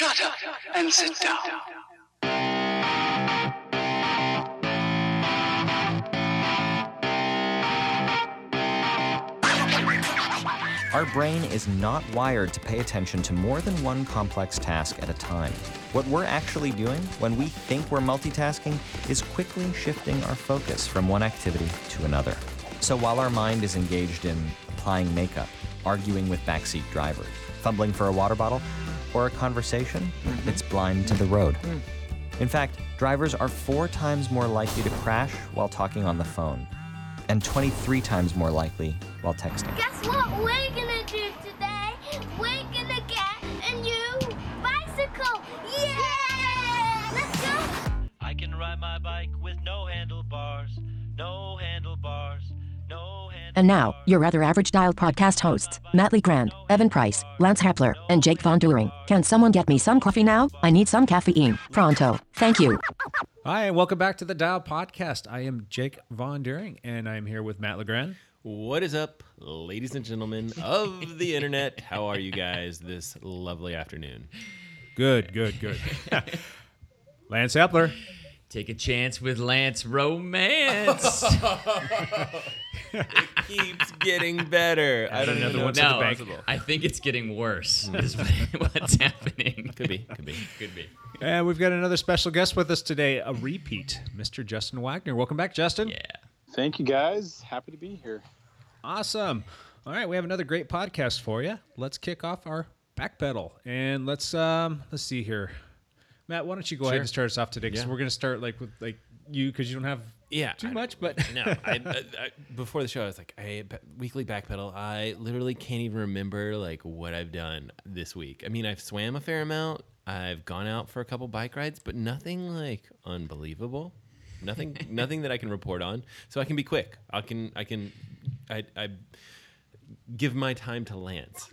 Shut up and sit down. Our brain is not wired to pay attention to more than one complex task at a time. What we're actually doing when we think we're multitasking is quickly shifting our focus from one activity to another. So while our mind is engaged in applying makeup, arguing with backseat drivers, fumbling for a water bottle, or a conversation, mm-hmm. it's blind to the road. Mm. In fact, drivers are four times more likely to crash while talking on the phone, and 23 times more likely while texting. Guess what we're gonna do today? We're gonna get a new bicycle! Yeah! Let's go! I can ride my bike with no handlebars, no handlebars. And now, your rather average dialed podcast hosts, Matt Legrand, Evan Price, Lance Hepler, and Jake Von During. Can someone get me some coffee now? I need some caffeine. Pronto. Thank you. Hi, and welcome back to the Dial Podcast. I am Jake Von During, and I'm here with Matt Legrand. What is up, ladies and gentlemen of the internet? How are you guys this lovely afternoon? Good, good, good. Lance Hepler. Take a chance with Lance Romance. It keeps getting better. I don't another know one what's to the no, bank. possible. I think it's getting worse. is what's happening. Could be, could be. Could be. And we've got another special guest with us today, a repeat, Mr. Justin Wagner. Welcome back, Justin. Yeah. Thank you guys. Happy to be here. Awesome. All right, we have another great podcast for you. Let's kick off our back pedal and let's um let's see here. Matt, why don't you go ahead and start us off today? Because Yeah. we're gonna start like with like you because you don't have Yeah, too I- much, but no. I, I, uh, I, before the show, I was like, I weekly backpedal. I literally can't even remember like what I've done this week. I mean, I've swam a fair amount. I've gone out for a couple bike rides, but nothing like unbelievable. Nothing, nothing that I can report on. So I can be quick. I can, I can, I, I give my time to Lance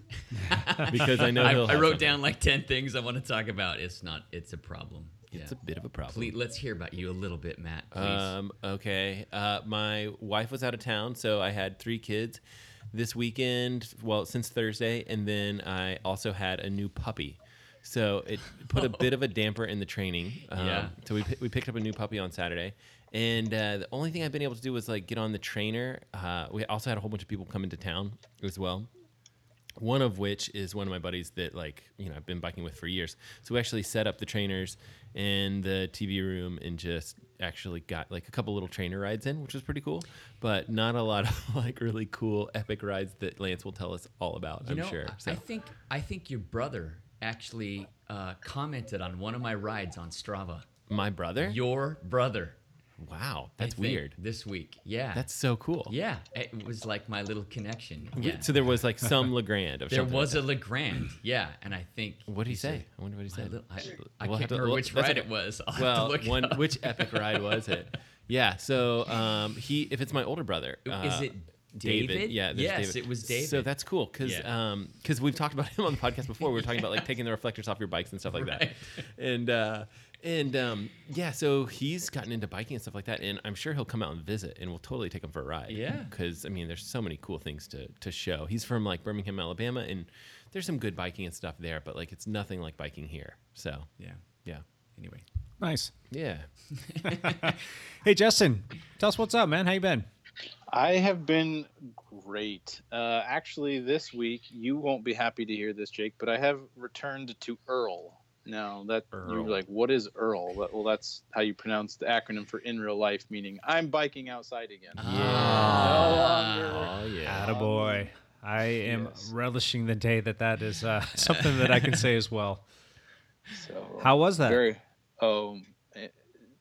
because I know I, he'll I have wrote something. down like 10 things I want to talk about. It's not, it's a problem. It's Yeah. a bit of a problem. Please, let's hear about you a little bit, Matt. Please. Um, okay. Uh, my wife was out of town, so I had three kids this weekend. Well, since Thursday, and then I also had a new puppy. So it put a bit of a damper in the training. Um, Yeah. So we, we picked up a new puppy on Saturday, and uh, the only thing I've been able to do was like get on the trainer. Uh, we also had a whole bunch of people come into town as well one of which is one of my buddies that like you know I've been biking with for years. So we actually set up the trainers in the TV room and just actually got like a couple little trainer rides in, which was pretty cool. But not a lot of like really cool epic rides that Lance will tell us all about. you I'm know, sure. I- So I think, I think your brother actually uh, commented on one of my rides on Strava. my brother. Your brother. Wow, that's think, weird. This week. Yeah. That's so cool. yeah. It was like my little connection. Yeah. So there was like some Legrand of There something like was a Legrand, yeah, and I think. What did he said- say? I wonder what he said. li- I, I We'll can't to- remember which ride okay. it was. I'll well, to look it one up. which epic ride was it? Yeah. So um, he, if it's my older brother, Is uh, it David? Yeah. Yes, David. it was David. So that's cool because Yeah. because we've talked about him on the podcast before. We were talking about like taking the reflectors off your bikes and stuff like that, and uh, and um, yeah. So he's gotten into biking and stuff like that, and I'm sure he'll come out and visit, and we'll totally take him for a ride. Yeah. Because I mean, there's so many cool things to to show. He's from like Birmingham, Alabama, and there's some good biking and stuff there, but like it's nothing like biking here. So Yeah. yeah. Anyway, nice. Yeah. Hey, Justin, tell us what's up, man. How you been? I have been great. Uh, actually, this week you won't be happy to hear this, Jake, but I have returned to Earl. Now that you're like, what is Earl? Well, well, that's how you pronounce the acronym for in real life, meaning I'm biking outside again. Ah. Oh yeah. Attaboy. I am Yes. relishing the day that that is uh, something that I can say as well. So How was that? very um, eh,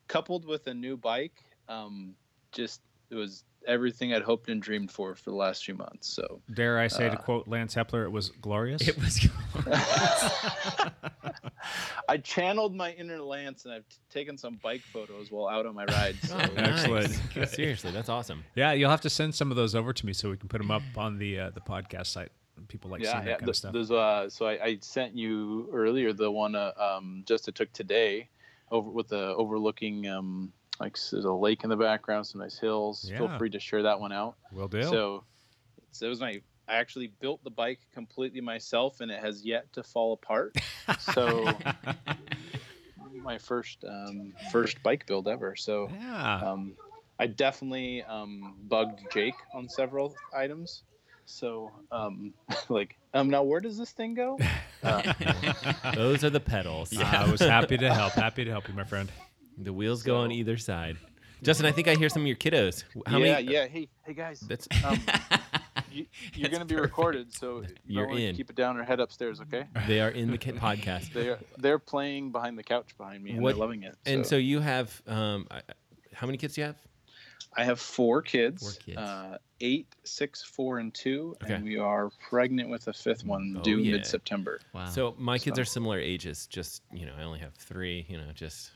coupled with a new bike, um, just it was everything I'd hoped and dreamed for for the last few months. So Dare I Uh, say to quote Lance Hepler, it was glorious. it was. I channeled my inner Lance, and I've t- taken some bike photos while out on my rides. So Oh, Excellent. nice. Seriously, that's awesome. yeah, you'll have to send some of those over to me so we can put them up on the uh, the podcast site. People like yeah, seeing that yeah. kind th- of stuff. There's uh, so I, I sent you earlier the one uh, um just I took today, over with the overlooking um like there's a lake in the background, some nice hills. Feel free to share that one out. Will do. So it's, it was my I actually built the bike completely myself, and it has yet to fall apart. So my first um, first bike build ever. So Yeah. um, I definitely um, bugged Jake on several items. So um, like um, now where does this thing go? Uh, Those are the pedals. Yeah. I was happy to help. Happy to help you, my friend. The wheels go on either side. Justin, I think I hear some of your kiddos. How yeah, many? yeah. Hey, hey guys. That's Um, you, you're going to be recorded, so you You're in. Keep it down or head upstairs, okay? they are in the podcast. They're they're playing behind the couch behind me, and What- they're loving it. And so. so you have um, how many kids do you have? I have four kids. Four kids. Uh, eight, six, four, and two, Okay. and we are pregnant with a fifth one Oh, due yeah. mid-September. Wow. So my kids So- are similar ages. Just you know, I only have three. You know, just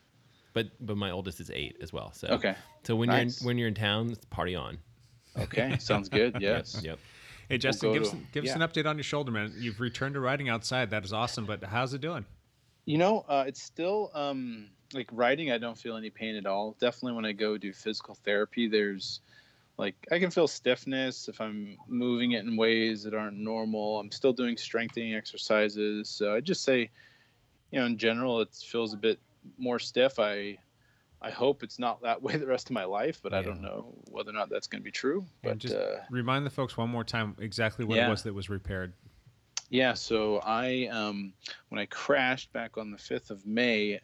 but but my oldest is eight as well. So Okay. So when Nice. you're in, when you're in town, it's party on. Okay, sounds good. Yes. Yep. Hey, Justin, go give, us, to- give us an update on your shoulder, man. You've returned to riding outside. That is awesome, but how's it doing? You know, uh, it's still um, like riding. I don't feel any pain at all. Definitely when I go do physical therapy, there's like I can feel stiffness if I'm moving it in ways that aren't normal. I'm still doing strengthening exercises. So I just say, you know, in general, it feels a bit more stiff. I I hope it's not that way the rest of my life, but I don't know whether or not that's going to be true. And But just uh, remind the folks one more time exactly what it was that was repaired. Yeah, so I um, when I crashed back on the fifth of May,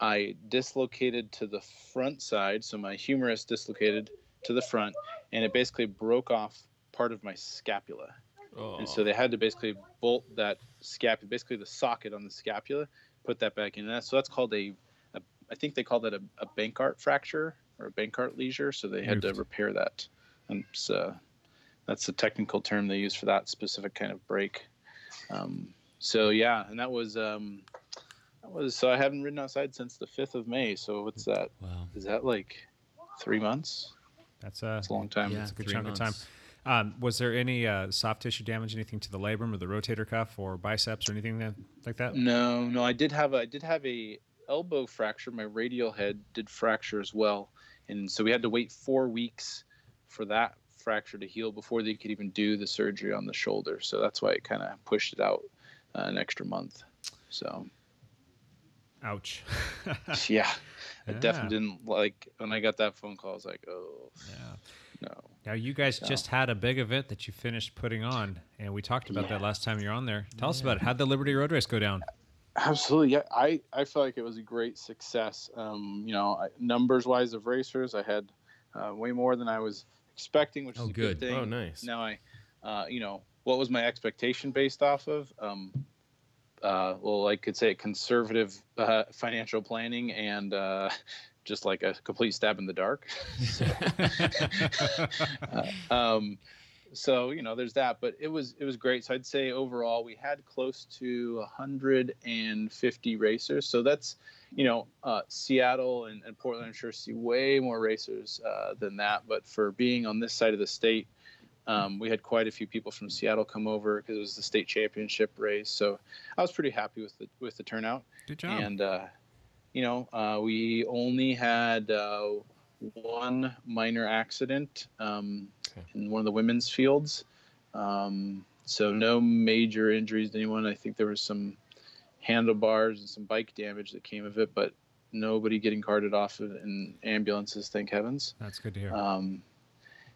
I dislocated to the front side, so my humerus dislocated to the front, and it basically broke off part of my scapula. Oh. And so they had to basically bolt that scapula, basically the socket on the scapula, put that back in. And that, so that's called a, I think they call that a, a Bankart fracture or a Bankart lesion. So they had to repair that. And so that's the technical term they use for that specific kind of break. Um, so yeah, and that was um, that was so I haven't ridden outside since the fifth of May. So what's that? wow. Is that like three months? That's, uh, It's a long time. Yeah, that's a good three chunk of time. Um, was there any uh, soft tissue damage, anything to the labrum or the rotator cuff or biceps or anything that, like that? No, no, I did have a, I did have a elbow fracture. My radial head did fracture as well, and so we had to wait four weeks for that fracture to heal before they could even do the surgery on the shoulder. So that's why it kind of pushed it out uh, an extra month. So Ouch. yeah, I Yeah. definitely didn't like when I got that phone call. I was like, oh Yeah. no. Now you guys just had a big event that you finished putting on, and we talked about that last time you were on there. Tell us about it. How'd the Liberty Road Race go down? Absolutely, yeah. I I feel like it was a great success. Um, you know, I, numbers wise of racers, I had uh, way more than I was expecting, which Oh, is a good. good thing. Oh, nice. Now I, uh, you know, what was my expectation based off of? Um, uh, well, I could say conservative uh, financial planning and uh, just like a complete stab in the dark. Uh, um, so you know, there's that, but it was it was great. So I'd say overall we had close to 150 racers. So that's you know, uh, Seattle and, and Portland, I'm sure see way more racers uh, than that. But for being on this side of the state, um, we had quite a few people from Seattle come over because it was the state championship race. So I was pretty happy with the with the turnout. Good job. And uh, you know, uh, we only had uh, one minor accident um, in one of the women's fields. Um, so no major injuries to anyone. I think there was some handlebars and some bike damage that came of it, but nobody getting carted off in ambulances. Thank heavens. That's good to hear. Um,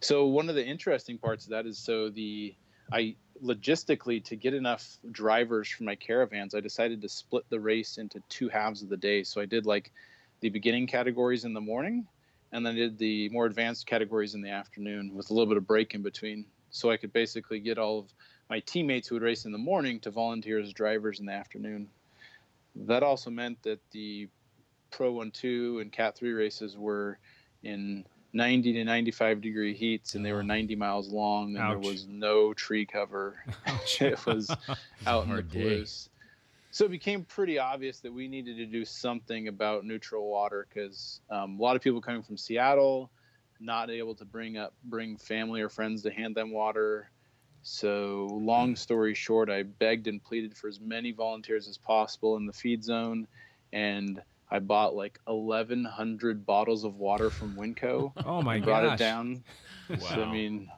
so one of the interesting parts of that is so the I logistically to get enough drivers for my caravans, I decided to split the race into two halves of the day. So I did like the beginning categories in the morning, and then I did the more advanced categories in the afternoon with a little bit of break in between. So I could basically get all of my teammates who would race in the morning to volunteer as drivers in the afternoon. That also meant that the Pro 1 2 and Cat 3 races were in 90 to 95 degree heats and they were 90 miles long and Ouch. there was no tree cover. it was out in the blues. So it became pretty obvious that we needed to do something about neutral water because um, a lot of people coming from Seattle, not able to bring up bring family or friends to hand them water. So long story short, I begged and pleaded for as many volunteers as possible in the feed zone, and I bought like 1,100 bottles of water from Winco oh my and brought gosh. it down. So I mean,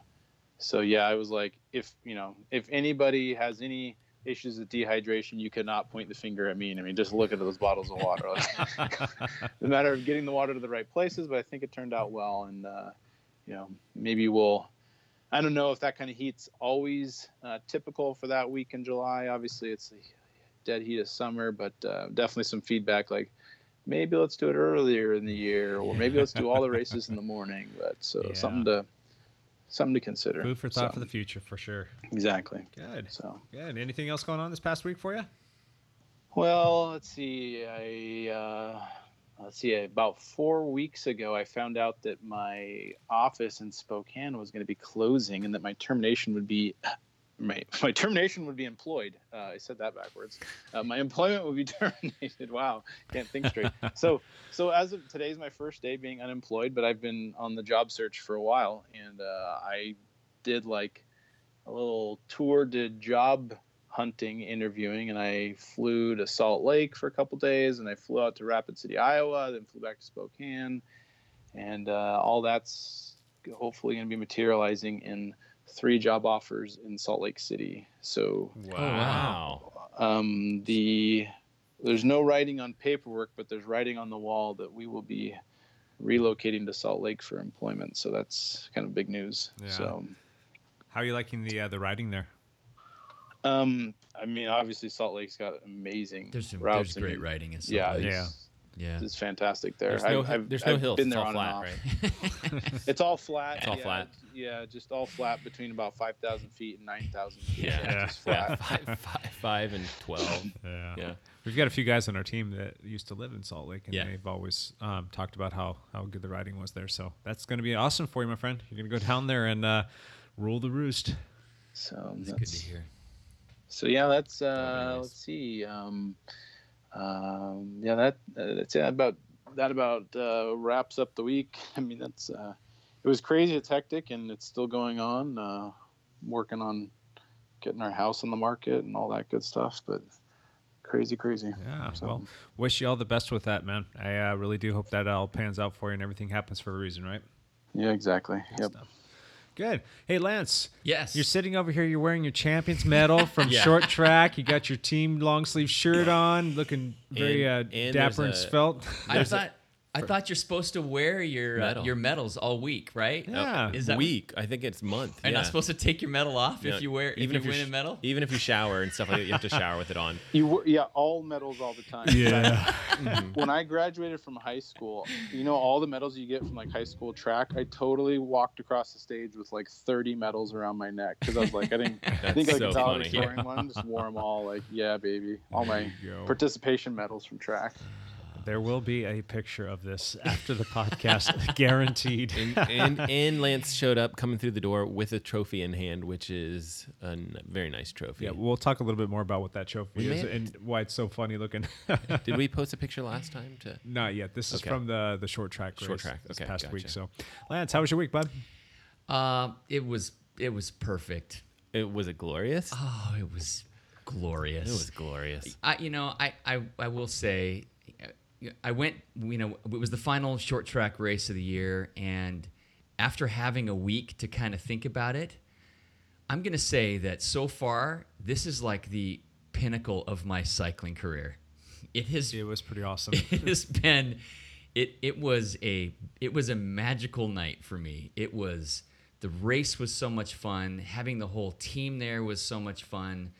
so yeah, I was like, if you know, if anybody has any issues with dehydration, you cannot point the finger at me. I mean, just look at those bottles of water. the matter of getting the water to the right places, but I think it turned out well, and uh, you know, maybe we'll. I don't know if that kind of heat's always uh, typical for that week in July. Obviously, it's the dead heat of summer, but uh, definitely some feedback like maybe let's do it earlier in the year, or maybe let's do all the races in the morning. But so Yeah. something to something to consider. Food for thought So, for the future, for sure. Exactly. Good. So Good. Anything else going on this past week for you? Well, let's see. I uh, let's see. About four weeks ago, I found out that my office in Spokane was going to be closing, and that my termination would be my my termination would be employed. Uh, I said that backwards. Uh, my employment would be terminated. Wow, can't think straight. so so as of today's my first day being unemployed, but I've been on the job search for a while, and uh, I did like a little tour did job hunting interviewing and I flew to Salt Lake for a couple days and I flew out to Rapid City, Iowa, then flew back to Spokane and uh, all that's hopefully going to be materializing in three job offers in Salt Lake City. So Wow. um, the there's no writing on paperwork, but there's writing on the wall that we will be relocating to Salt Lake for employment. So that's kind of big news. Yeah. So How are you liking the uh, the writing there? Um, I mean, obviously Salt Lake's got amazing There's some routes. there's great mean, riding in Salt Yeah, Lake. it's, Yeah. it's fantastic there. There's no, I've, I've, there's no I've hills. Been It's there all on flat, and off. right? It's all flat. It's all yeah, flat. Yeah, just all flat between about five thousand feet and nine thousand feet. Yeah. Yeah, just Yeah, flat. five, five, five and twelve. Yeah. Yeah. We've got a few guys on our team that used to live in Salt Lake, and Yeah. they've always um, talked about how, how good the riding was there. So that's going to be awesome for you, my friend. You're going to go down there and uh, rule the roost. So It's that's, good to hear. So yeah, that's Very uh, nice. let's see. Um, um, yeah, that uh, that's yeah, about that about uh, wraps up the week. I mean, that's uh, it was crazy. It's hectic, and it's still going on. Uh, working on getting our house on the market and all that good stuff, but crazy, crazy. Yeah. So- Well, wish you all the best with that, man. I uh, really do hope that all pans out for you and everything happens for a reason, right? Yeah, exactly. Yep. stuff. Good. Hey, Lance. Yes. You're sitting over here. You're wearing your champions medal from Yeah. short track. You got your team long sleeve shirt on, looking very And- uh, and dapper and a- svelte. I thought I thought you're supposed to wear your uh, your medals all week, right? Yeah. Is that week? I think it's month. Are you yeah. not supposed to take your medal off Yeah. if you wear even if you you win sh- a medal? Even if you shower and stuff like that, you have to shower with it on. You were, yeah, all medals all the time. Yeah. when I graduated from high school, you know all the medals you get from like high school track. I totally walked across the stage with like 30 medals around my neck because I was like, I didn't I think like so a funny. valedictorian one. Just wore them all. Like, yeah, baby, all my you go. participation medals from track. There will be a picture of this after the podcast, guaranteed. And, and and Lance showed up coming through the door with a trophy in hand, which is a n- very nice trophy. Yeah, we'll talk a little bit more about what that trophy We is may have and why it's so funny looking. Did we post a picture last time? To Not yet. This is Okay. from the the short track race Short track. this Okay, past week. So, Lance, how was your week, bud? Uh, it was it was perfect. it was it glorious? Oh, it was glorious. It was glorious. I, you know, I, I, I will say, I went, you know, it was the final short track race of the year. And after having a week to kind of think about it, I'm going to say that so far, this is like the pinnacle of my cycling career. It has, It was pretty awesome. it has been, it, it was a, it was a magical night for me. It was, the race was so much fun. Having the whole team there was so much fun.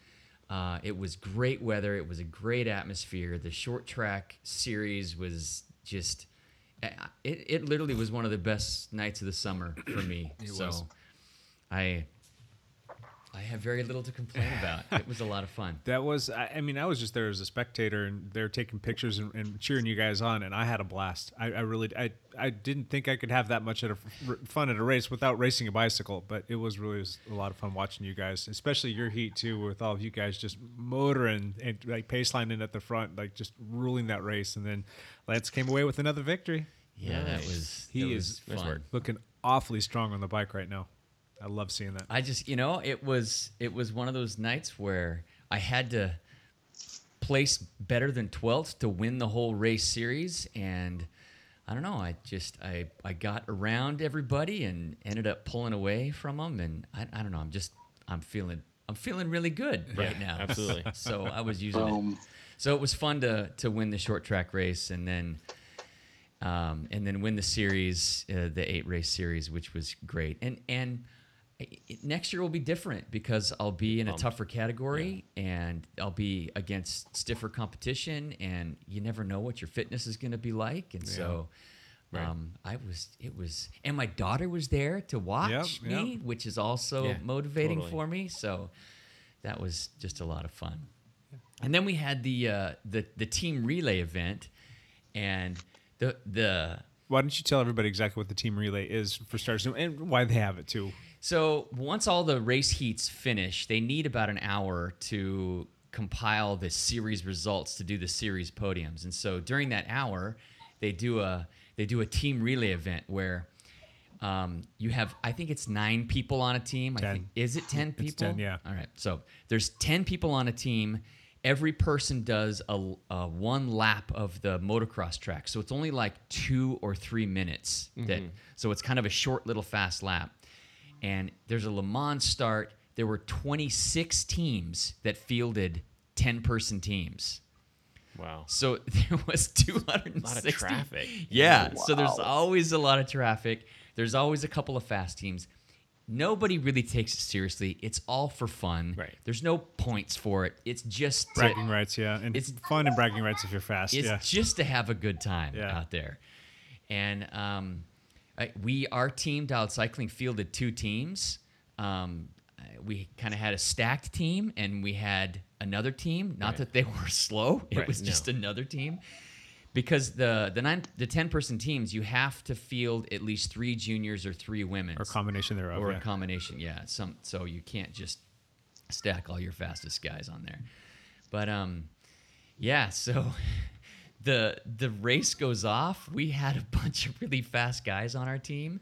Uh, it was great weather. It was a great atmosphere. The short track series was just. uh, It, it literally was one of the best nights of the summer for me. so, was. I I have very little to complain about. It was a lot of fun. That was, I, I mean, I was just there as a spectator, and they're taking pictures and, and cheering you guys on, and I had a blast. I, I really, I, I didn't think I could have that much at a, fun at a race without racing a bicycle, but it was really a lot of fun watching you guys, especially your heat too, with all of you guys just motoring and like pace lining at the front, like just ruling that race, and then Lance came away with another victory. Yeah, that was He that is was fun. looking awfully strong on the bike right now. I love seeing that. I just, you know, it was it was one of those nights where I had to place better than 12th to win the whole race series, and I don't know. I just I I got around everybody and ended up pulling away from them, and I, I don't know. I'm just I'm feeling I'm feeling really good right now. absolutely. So I was using it. So it was fun to to win the short track race and then um, and then win the series, uh, the eight race series, which was great. And and I- it- next year will be different because I'll be in a tougher category and I'll be against stiffer competition, and you never know what your fitness is going to be like. And so. Um, I was, it was, and my daughter was there to watch Yep, me, yep. which is also Yeah, motivating totally. for me. So that was just a lot of fun. And then we had the uh, the the team relay event, and the the Why don't you tell everybody exactly what the team relay is for starters and why they have it too? So once all the race heats finish, they need about an hour to compile the series results to do the series podiums. And so during that hour, they do a they do a team relay event where. Um, you have, I think it's nine people on a team. I Ten. think is it ten people? It's 10, yeah. All right. So there's 10 people on a team. Every person does a, a one lap of the motocross track. So it's only like two or three minutes. That So it's kind of a short little fast lap. And there's a Le Mans start. There were 26 teams that fielded 10 person teams. Wow. So there was 260 Lot of traffic. Yeah. So there's always a lot of traffic. There's always a couple of fast teams. Nobody really takes it seriously. It's all for fun. Right. There's no points for it. It's just to- Bragging rights, yeah, and It's- it's fun and bragging rights if you're fast. it's yeah, just to have a good time Yeah. out there. And um, I, we, our team, Dialed Cycling, fielded two teams. Um, we kind of had a stacked team, and we had another team. Not that they were slow; it Right, was no. just another team. Because the the nine the ten person teams, you have to field at least three juniors or three women, or combination thereof. or yeah. a combination. Yeah, some so you can't just stack all your fastest guys on there. But um, yeah. So the the race goes off. We had a bunch of really fast guys on our team,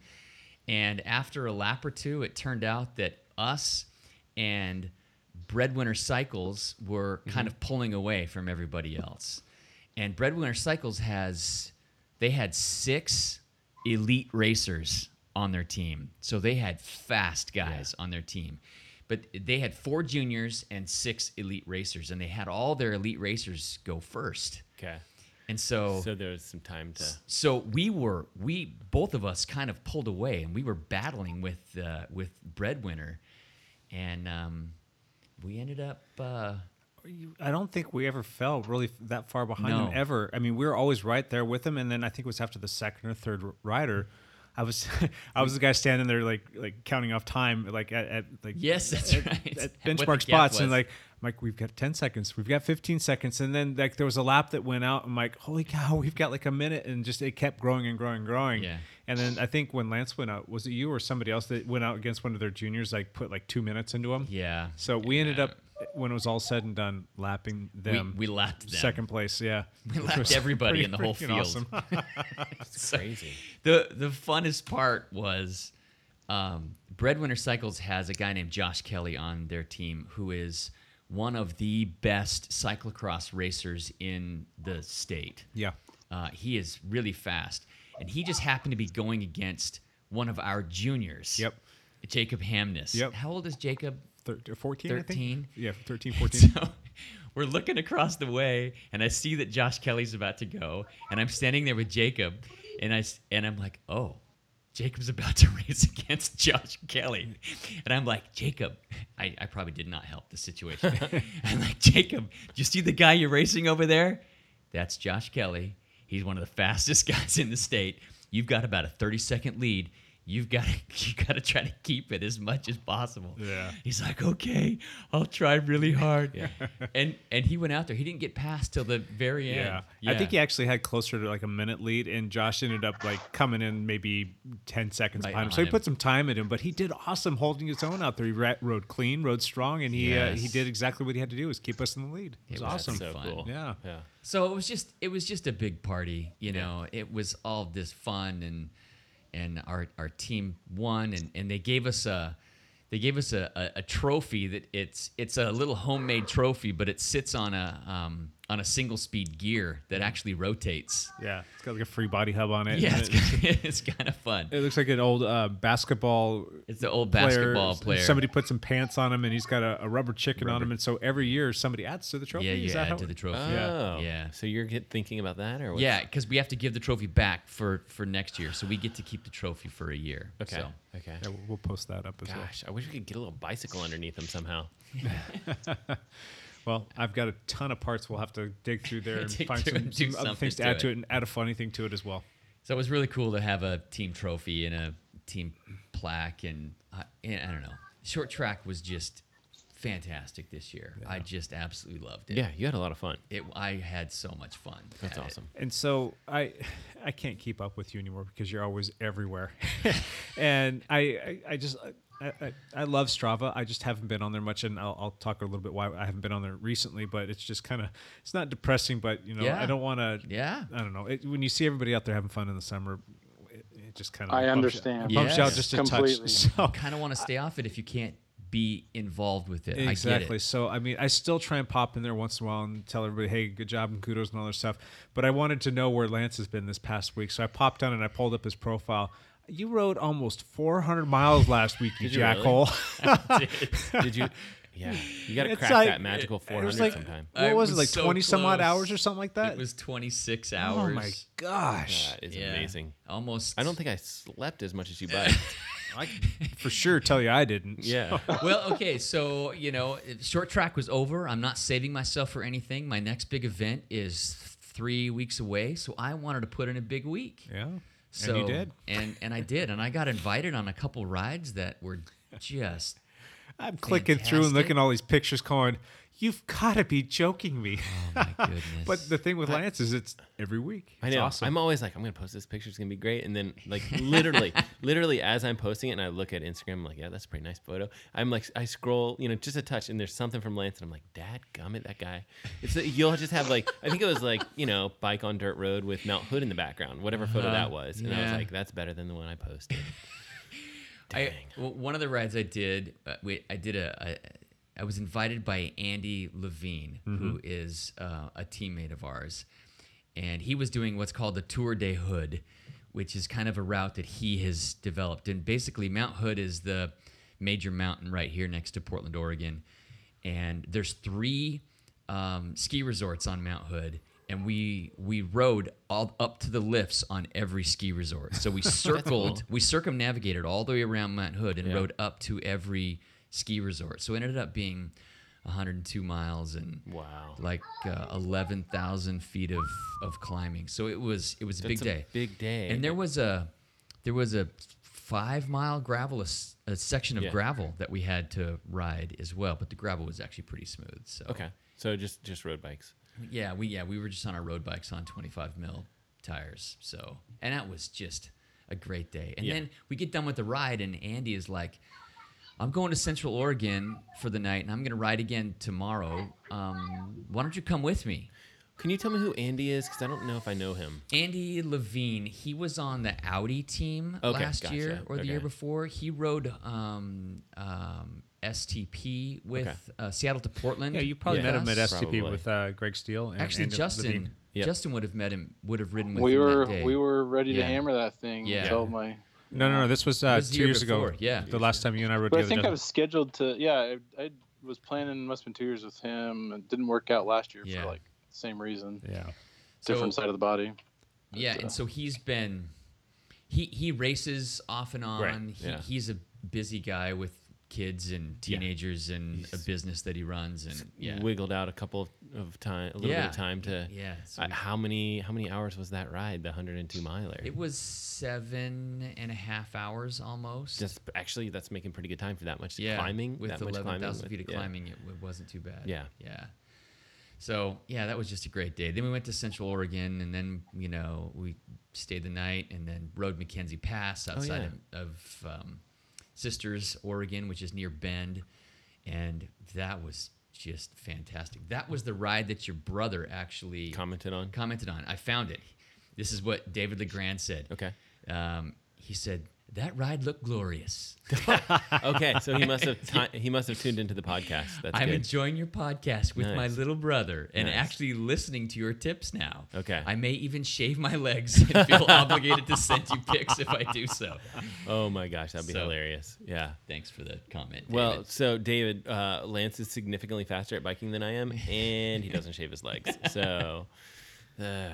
and after a lap or two, it turned out that us and Breadwinner Cycles were mm-hmm. kind of pulling away from everybody else. And Breadwinner Cycles has they had six elite racers on their team. So they had fast guys on their team. But they had four juniors and six elite racers, and they had all their elite racers go first. Okay. And so, So there was some time to. so we were we both of us kind of pulled away, and we were battling with uh, with Breadwinner, and um, we ended up. Uh, I don't think we ever fell really that far behind No. him ever. I mean, we were always right there with him, and then I think it was after the second or third rider. I was, I was the guy standing there like, like counting off time, like at, at like Yes, that's at, right. at What benchmark gap spots, and like, Mike, we've got ten seconds, we've got fifteen seconds, and then like there was a lap that went out. I'm like, holy cow, we've got like a minute, and just it kept growing and growing and growing. Yeah. And then I think when Lance went out, was it you or somebody else that went out against one of their juniors, like put like two minutes into them? yeah, So we ended up when it was all said and done, lapping them. we lapped them. second place. Yeah, We lapped everybody pretty in the whole field. awesome. So Crazy. The the funnest part was um, Breadwinner Cycles has a guy named Josh Kelly on their team who is one of the best cyclocross racers in the state. yeah, Uh, he is really fast, and he just happened to be going against one of our juniors. Yep. Jacob Hamness. Yep. How old is Jacob? Thir- 14, I think? 13? Yeah, 13, 14. So we're looking across the way, and I see that Josh Kelly's about to go, and I'm standing there with Jacob, and I and I'm like, oh, Jacob's about to race against Josh Kelly, and I'm like, Jacob, I, I probably did not help the situation. I'm like, Jacob, do you see the guy you're racing over there? That's Josh Kelly. He's one of the fastest guys in the state. You've got about a 30 second lead. You've got to you got to try to keep it as much as possible. Yeah. He's like, okay, I'll try really hard. Yeah. And and he went out there. He didn't get past till the very end. Yeah. I think he actually had closer to like a minute lead, and Josh ended up like coming in maybe 10 seconds Right behind him. So he him. put some time in him, but he did awesome holding his own out there. He ra- rode clean, rode strong, and he uh, he did exactly what he had to do was keep us in the lead. It was, It was awesome. so So fun. cool. Yeah. Yeah. So it was just it was just a big party, you know. It was all this fun and and our our team won and, and they gave us a they gave us a, a, a trophy that it's it's a little homemade trophy, but it sits on a um on a single speed gear that actually rotates. Yeah, it's got like a free body hub on it. Yeah, and it's, it, it's kind of fun. it looks like an old uh, basketball. It's the old player. basketball player. Somebody put some pants on him, and he's got a, a rubber chicken on him, and so every year somebody adds to the trophy. Yeah, Is you that add how to it- the trophy. Oh, Yeah. So you're get, thinking about that, or what's, Yeah, because we have to give the trophy back for for next year, so we get to keep the trophy for a year. Okay. So. Okay. Yeah, we'll- we'll post that up as well. Gosh, I wish we could get a little bicycle underneath him somehow. Well, I've got a ton of parts. We'll have to dig through there and find some, and some other things to to add to it. it and add a funny thing to it as well. So it was really cool to have a team trophy and a team plaque, and I, and I don't know. Short track was just fantastic this year. I just absolutely loved it. Yeah, you had a lot of fun. It, I had so much fun. That's at it. awesome. And so I, I can't keep up with you anymore because you're always everywhere, and I, I, I just. I, I, I love Strava. I just haven't been on there much, and I'll, I'll talk a little bit why I haven't been on there recently. But it's just kind of, it's not depressing, but you know, Yeah. I don't want to. Yeah. I don't know. It, when you see everybody out there having fun in the summer, it, it just kind of. I understand. It bumps you out Yes. just a Completely. touch. So I Kind of want to stay off it if you can't be involved with it. I Exactly. get it. So I mean, I still try and pop in there once in a while and tell everybody, "Hey, good job and kudos and all that stuff." But I wanted to know where Lance has been this past week, so I popped on and I pulled up his profile. You rode almost 400 miles last week, you Did you really? jackhole. Did you? Yeah, you got to It's crack like- that magical 400 was like- sometime. what I was it, like so 20 some odd hours or something like that? It was 26 hours. oh my gosh! That is Yeah. amazing. Almost. I don't think I slept as much as you biked. I can for sure tell you I didn't. yeah. well, okay, so you know, short track was over. I'm not saving myself for anything. My next big event is three weeks away, so I wanted to put in a big week. Yeah. So, and you did. and and I did, and I got invited on a couple rides that were just. I'm clicking through and looking at all these pictures, going, "You've got to be joking me." Oh my goodness! but the thing with Lance is it's every week. I It's know. awesome. I'm always like, I'm gonna post this picture. It's gonna be great. And then, like, literally, literally, as I'm posting it, and I look at Instagram, I'm like, yeah, that's a pretty nice photo. I'm like, I scroll, you know, just a touch, and there's something from Lance, and I'm like, Dad, gummit, that guy. It's you'll just have like, I think it was like, you know, bike on dirt road with Mount Hood in the background, whatever photo that was, and I was Uh-huh. yeah. like, that's better than the one I posted. I, Dang. well, one of the rides I did, uh, wait, I did a, a, I was invited by Andy Levine, who is uh, a teammate of ours, and he was doing what's called the Tour de Hood, which is kind of a route that he has developed. And basically, Mount Hood is the major mountain right here next to Portland, Oregon, and there's three um, ski resorts on Mount Hood. And we we rode all up to the lifts on every ski resort. So we circled, we circumnavigated all the way around Mount Hood and Yeah. rode up to every ski resort. So it ended up being 102 miles and Wow. like uh, 11,000 feet of, of climbing. So it was it was a big a day. big day. And there was a there was a five mile gravel a, a section of Yeah. gravel that we had to ride as well. But the gravel was actually pretty smooth. So Okay, so just just road bikes. yeah, we yeah we were just on our road bikes on 25 mil tires. So and that was just a great day. And Yeah. then we get done with the ride, and Andy is like, "I'm going to Central Oregon for the night, and I'm going to ride again tomorrow. Um, why don't you come with me?" Can you tell me who Andy is? Because I don't know if I know him. Andy Levine, he was on the Audi team Okay, last gotcha. year or the year before. He rode um, um, STP with Okay. uh, Seattle to Portland. yeah, you probably Yeah. met him at. STP Probably. with uh, Greg Steele. And, Actually, and Justin, Yep. Justin would have met him, would have ridden with we him were that day. we were ready Yeah. to hammer that thing Yeah. until my No, no, no. This was uh, was two year years before, ago. yeah. the last time you and I rode But I together. think I was scheduled to. Yeah, I, I was planning. Must have been two years with him. It didn't work out last year Yeah. for like same reason, yeah. different So- side of the body. Yeah, and so he's been he he races off and on. Right, He, yeah. He's a busy guy with kids and teenagers and a business that he runs and yeah. Wiggled out a couple of, of time, a little bit of time to. Yeah, Uh, how many how many hours was that ride? The 102 miler. It was seven and a half hours almost. Just actually, that's making pretty good time for that much yeah, climbing. with that much climbing feet of yeah. climbing. It, it wasn't too bad. Yeah. yeah. So yeah, that was just a great day. Then we went to Central Oregon, and then you know we stayed the night, and then rode McKenzie Pass outside yeah. of, of um, Sisters, Oregon, which is near Bend, and that was just fantastic. That was the ride that your brother actually Commented on. commented on. I found it. This is what David Legrand said. Okay. Um, he said, that ride looked glorious. Okay, so he must have ti- he must have tuned into the podcast. That's I'm good. enjoying your podcast with my little brother and Nice. actually listening to your tips now. Okay. I may even shave my legs and feel obligated to send you pics if I do so. oh my gosh, that'd be So- hilarious. Yeah. thanks for the comment. Well, so David, uh, Lance is significantly faster at biking than I am, and he doesn't shave his legs. So, uh,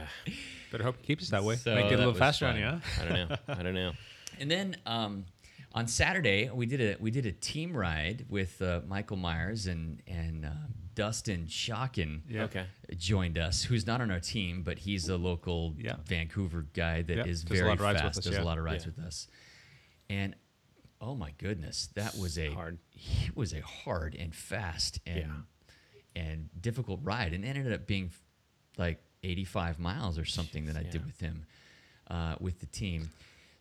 Better hope it keeps it that way. So Make it a little was faster on you, huh? I don't know. I don't know. And then um, on Saturday we did a we did a team ride with uh, Michael Myers and and uh, Dustin Shocken. Yeah. Okay. Joined us, who's not on our team, but he's a local Yeah. Vancouver guy that is Yeah, does a very lot of rides with fast. us, does yeah. a lot of rides Yeah. with us, and oh my goodness, that was a Hard. It was a hard and fast and and difficult ride, and it ended up being like 85 miles or something that I did with him, uh, with the team.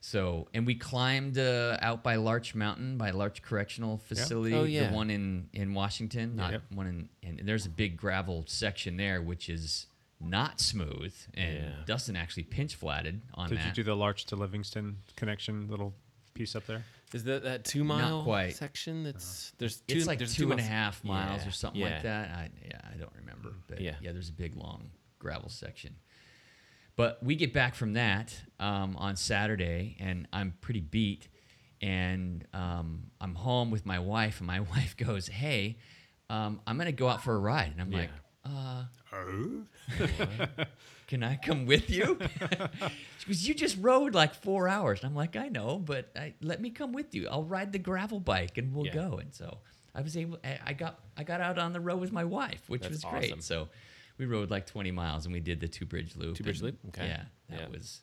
So, and we climbed uh, out by Larch Mountain, by Larch Correctional Facility, Oh, yeah. the one in, in Washington, not Yep. one in, and there's a big gravel section there, which is not smooth. And Yeah. Dustin actually pinch flatted on Did that. you do the Larch to Livingston connection little piece up there? Is that that two mile quite. section? That's there's two. it's like there's two and a miles- half miles Yeah, or something yeah. like that. I, yeah, I don't remember. But yeah. Yeah. there's a big long gravel section. But we get back from that um, on Saturday, and I'm pretty beat. And um, I'm home with my wife, and my wife goes, "Hey, um, I'm gonna go out for a ride." And I'm like, "Uh, can I come with you?" she goes, "You just rode like four hours." And I'm like, "I know, but I, let me come with you. I'll ride the gravel bike, and we'll Yeah. go." And so I was able. I- I got I got out on the road with my wife, which That's was great. So we rode like 20 miles, and we did the two bridge loop. Two bridge loop? Okay. Yeah, that Yeah. was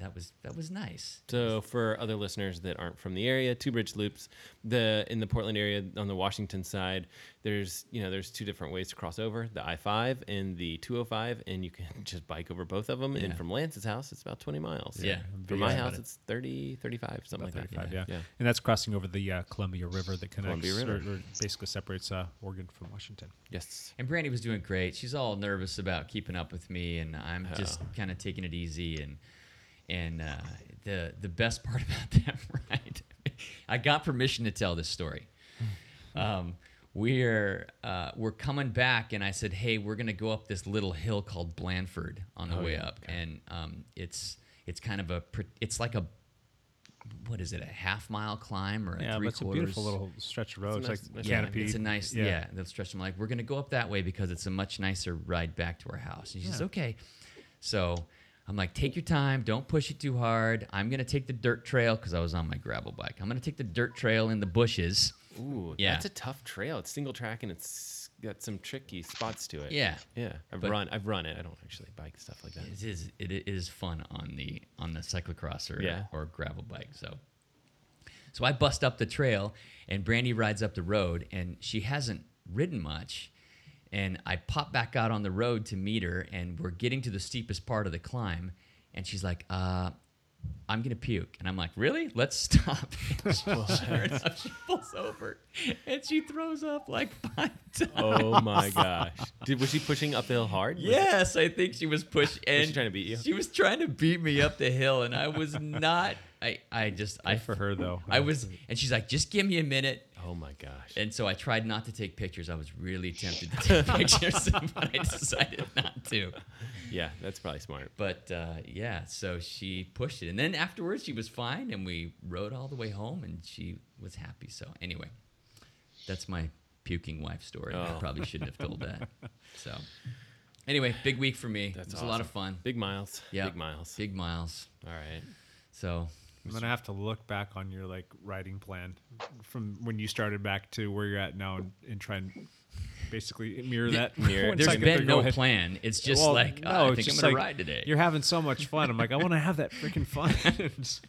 that was that was nice. So for other listeners that aren't from the area, two bridge loops, the in the Portland area on the Washington side, there's you know there's two different ways to cross over, the I-5 and the 205, and you can just bike over both of them. Yeah. And from Lance's house, it's about 20 miles. Yeah. From my house, it. it's 30, 35, something About like 35, that. yeah. yeah. And that's crossing over the uh, Columbia River that connects, River. Or, or basically separates uh, Oregon from Washington. Yes. And Brandy was doing great. She's all nervous about keeping up with me, and I'm just kind of taking it easy. And and uh, the the best part about that ride, I got permission to tell this story. Um, we're uh, we're coming back, and I said, "Hey, we're gonna go up this little hill called Blandford on the Oh, way yeah, up, and um, it's it's kind of a it's like a what is it a half mile climb or a Yeah, but three it's a beautiful little stretch of road. It's, nice- like nice yeah, canopy. it's a nice yeah. They'll stretch them like we're gonna go up that way because it's a much nicer ride back to our house. And she says, okay. So I'm like, take your time, don't push it too hard. I'm gonna take the dirt trail because I was on my gravel bike. I'm gonna take the dirt trail in the bushes. Ooh, Yeah. that's a tough trail. It's single track and it's got some tricky spots to it. Yeah. Yeah. I've But- run I've run it. I don't actually bike stuff like that. It is it is fun on the on the cyclocross or Yeah. or gravel bike. So so I bust up the trail and Brandy rides up the road and she hasn't ridden much. And I pop back out on the road to meet her and we're getting to the steepest part of the climb and she's like, uh, I'm gonna puke. And I'm like, really? Let's stop. And she- sure enough, she pulls over and she throws up like five times. Oh my gosh. Did was she pushing uphill hard? Was it- Yes, I think she was pushing. And she trying to beat you? She was trying to beat me up the hill, and I was not. I I just I for her though. I was, and she's like, just give me a minute. Oh my gosh. And so I tried not to take pictures. I was really tempted to take pictures, but I decided not to. Yeah, that's probably smart. But uh, yeah, so she pushed it, and then afterwards she was fine, and we rode all the way home, and she was happy. So anyway, that's my puking wife story. I Oh. probably shouldn't have told that. So anyway, big week for me. That's it was a lot of fun. Big miles. Yeah, Big miles. Big miles. All right. So I'm gonna have to look back on your like writing plan from when you started back to where you're at now and, and try and basically mirror that. Mirror- one there's second been no ahead. plan. It's just Well, like no, oh, I think I'm gonna like, ride today. You're having so much fun. I'm like, I want to have that freaking fun. And so,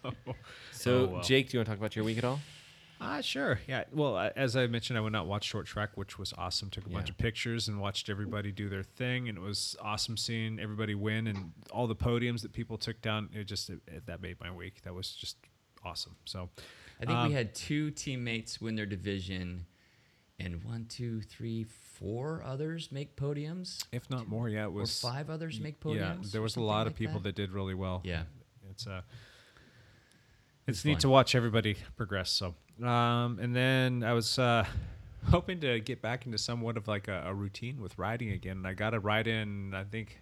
So, oh, well. Jake, do you want to talk about your week at all? Ah, sure. Yeah. Well, uh, as I mentioned, I went out and watched Short Track, which was awesome. Took a bunch of pictures and watched everybody do their thing, and it was awesome seeing everybody win and all the podiums that people took down. It just it, it- that made my week. That was just awesome. So, I think um, we had two teammates win their division, and one, two, three, four others make podiums. if not more, yeah, it Or was five others make podiums. Yeah, there was a lot of like people that. did really well. Yeah. It's uh it's neat to watch everybody progress. So, um, and then I was uh, hoping to get back into somewhat of like a, a routine with riding again. And I got a ride in, I think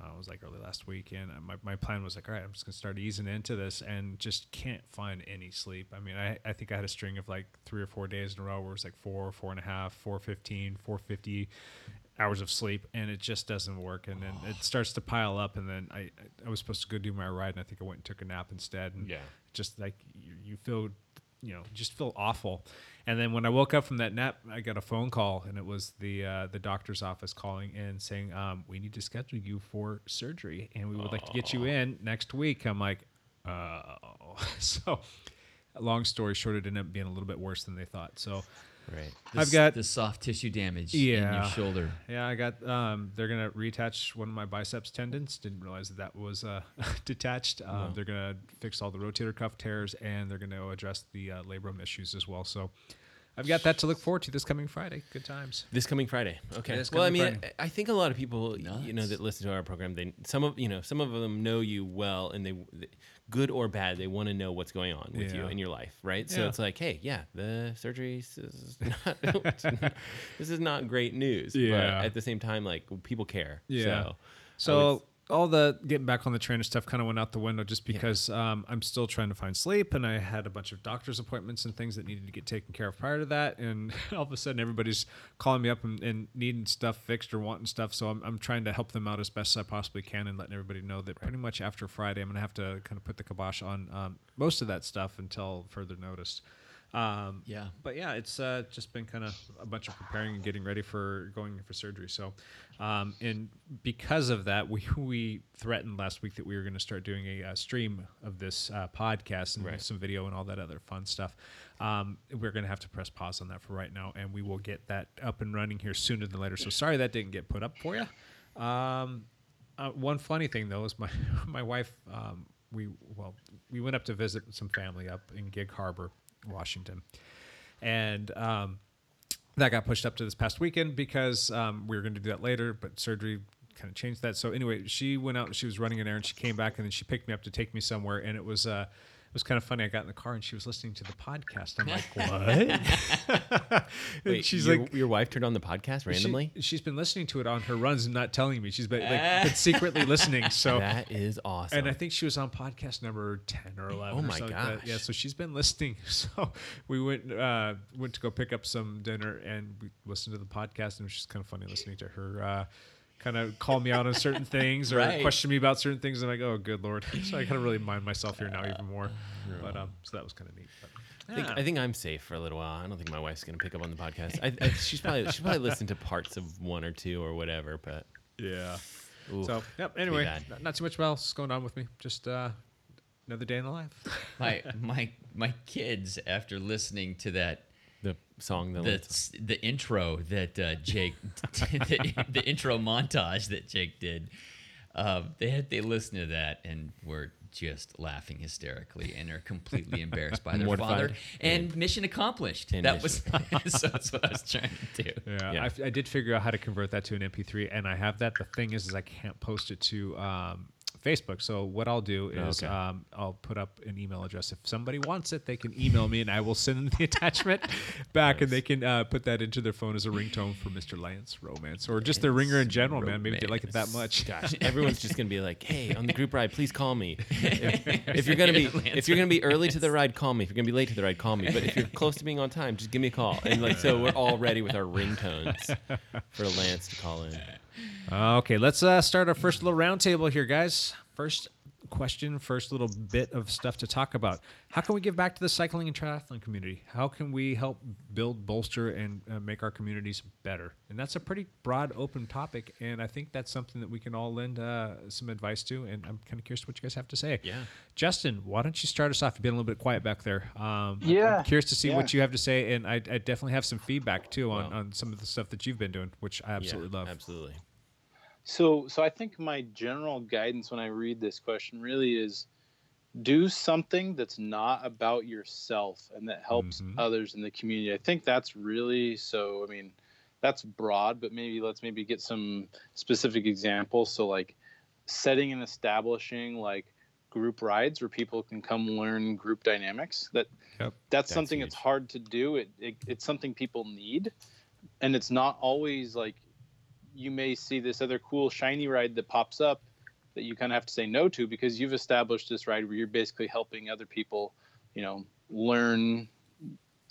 uh, it was like early last week, and my, my plan was like, all right, I'm just gonna start easing into this, and just can't find any sleep. I mean, I, I think I had a string of like three or four days in a row where it was like four, four and a half, four fifteen, four fifty hours of sleep, and it just doesn't work. And then it starts to pile up, and then I I was supposed to go do my ride, and I think I went and took a nap instead. And Yeah. just like you, you feel you know just feel awful. And then when i woke up from that nap i got a phone call and it was the uh, the doctor's office calling and saying um, we need to schedule you for surgery and we would like to get you in next week. I'm like uh so long story short it ended up being a little bit worse than they thought. So Right. The I've got the soft tissue damage in your shoulder. Yeah, I got. Um, they're gonna reattach one of my biceps tendons. Didn't realize that that was uh, detached. Um, They're gonna fix all the rotator cuff tears, and they're gonna address the uh, labrum issues as well. So, I've got that to look forward to this coming Friday. Good times. This coming Friday. Okay. This well, I mean, Friday. I, I think a lot of people, you know, that listen to our program, they some of you know some of them know you well, and they, they good or bad, they want to know what's going on with you in your life, right? So it's like, hey, yeah, the surgery is not, this is not great news, Yeah. but at the same time, like people care. Yeah. So, So all the getting back on the train and stuff kind of went out the window just because um, I'm still trying to find sleep, and I had a bunch of doctor's appointments and things that needed to get taken care of prior to that, and all of a sudden everybody's calling me up and, and needing stuff fixed or wanting stuff. So I'm, I'm trying to help them out as best as I possibly can and letting everybody know that pretty much after Friday I'm gonna have to kind of put the kibosh on um, most of that stuff until further notice. Um, Yeah. but yeah, it's uh, just been kind of a bunch of preparing and getting ready for going in for surgery. So, um, and because of that, we we threatened last week that we were going to start doing a, uh stream of this uh, podcast and some video and all that other fun stuff. Um, we're going to have to press pause on that for right now, and we will get that up and running here sooner than later. So sorry that didn't get put up for you. Um, uh, one funny thing though is my my wife. Um, we well we went up to visit some family up in Gig Harbor, Washington, and um, that got pushed up to this past weekend because um, we were going to do that later, but surgery kind of changed that. So anyway, she went out she was running an errand. She came back and then she picked me up to take me somewhere, and it was. Uh, it was kind of funny. I got in the car and she was listening to the podcast. I'm like, what? wait, she's your, like, your wife turned on the podcast randomly. she, has been listening to it on her runs and not telling me. She's been like, been secretly listening. So that is awesome. and I think she was on podcast number ten or eleven. Oh my something like. Yeah, so she's been listening. So we went uh, went to go pick up some dinner and we listened to the podcast, and it was just kind of funny listening to her. Uh, Kind of call me out on certain things or Right. question me about certain things. And I'm like, oh, good lord! So I kind of really mind myself here now even more. But um, so that was kind of neat. But, I think, I think I'm safe for a little while. I don't think my wife's gonna pick up on the podcast. I, I, she's probably she's probably listened to parts of one or two or whatever. But yeah. oof, So yep. Anyway, not, not too much else going on with me. Just uh, another day in the life. my my my kids after listening to that the song that the the intro that uh, Jake the, the intro montage that Jake did. Uh, they had they listened to that and were just laughing hysterically and are completely embarrassed by their Mortified. father. And mission accomplished. And that was so that's what I was trying to do. Yeah, Yeah. I f- I, did figure out how to convert that to an MP3, and I have that. The thing is, is I can't post it to um, Facebook. So what I'll do is Okay. um, I'll put up an email address. If somebody wants it, they can email me, and I will send them the attachment back, and they can uh, put that into their phone as a ringtone for Mr. Lance Romance, or just their ringer in general, man. Maybe they like it that much. Gosh, everyone's just gonna be like, "Hey, on the group ride, please call me. If, if you're gonna be if you're gonna be early to the ride, call me. If you're gonna be late to the ride, call me. But if you're close to being on time, just give me a call." And like, so we're all ready with our ringtones for Lance to call in. Okay, let's uh, start our first little roundtable here, guys. First question, first little bit of stuff to talk about. How can we give back to the cycling and triathlon community? How can we help build, bolster, and uh, make our communities better? And that's a pretty broad, open topic, and I think that's something that we can all lend uh, some advice to. And I'm kind of curious what you guys have to say. Yeah. Justin, why don't you start us off? You've been a little bit quiet back there. Um, Yeah, I'm curious to see what you have to say, and I, I definitely have some feedback too on, Well- on some of the stuff that you've been doing, which I absolutely Yeah, love. Absolutely. So, so I think my general guidance when I read this question really is do something that's not about yourself and that helps Mhm. others in the community. I think that's really so. I mean, that's broad, but maybe let's maybe get some specific examples. So, like setting and establishing like group rides where people can come learn group dynamics. That Yep. that's, something that's hard to do. It, it it's something people need, and it's not always like you may see this other cool shiny ride that pops up that you kind of have to say no to because you've established this ride where you're basically helping other people, you know, learn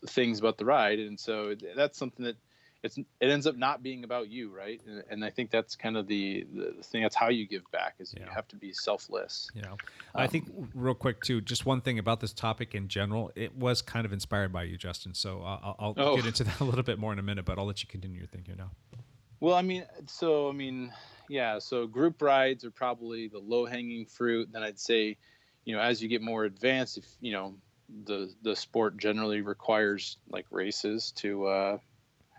things about the ride, and so that's something that it's it ends up not being about you, right? And, and I think that's kind of the, the thing. That's how you give back is you have to be selfless. You know, I think real quick too, just one thing about this topic in general, it was kind of inspired by you, Justin. So uh, I'll, I'll Oh. get into that a little bit more in a minute, but I'll let you continue your thinking now. Well, I mean, so I mean, yeah. So group rides are probably the low hanging fruit. Then I'd say, you know, as you get more advanced, if you know, the the sport generally requires like races to uh,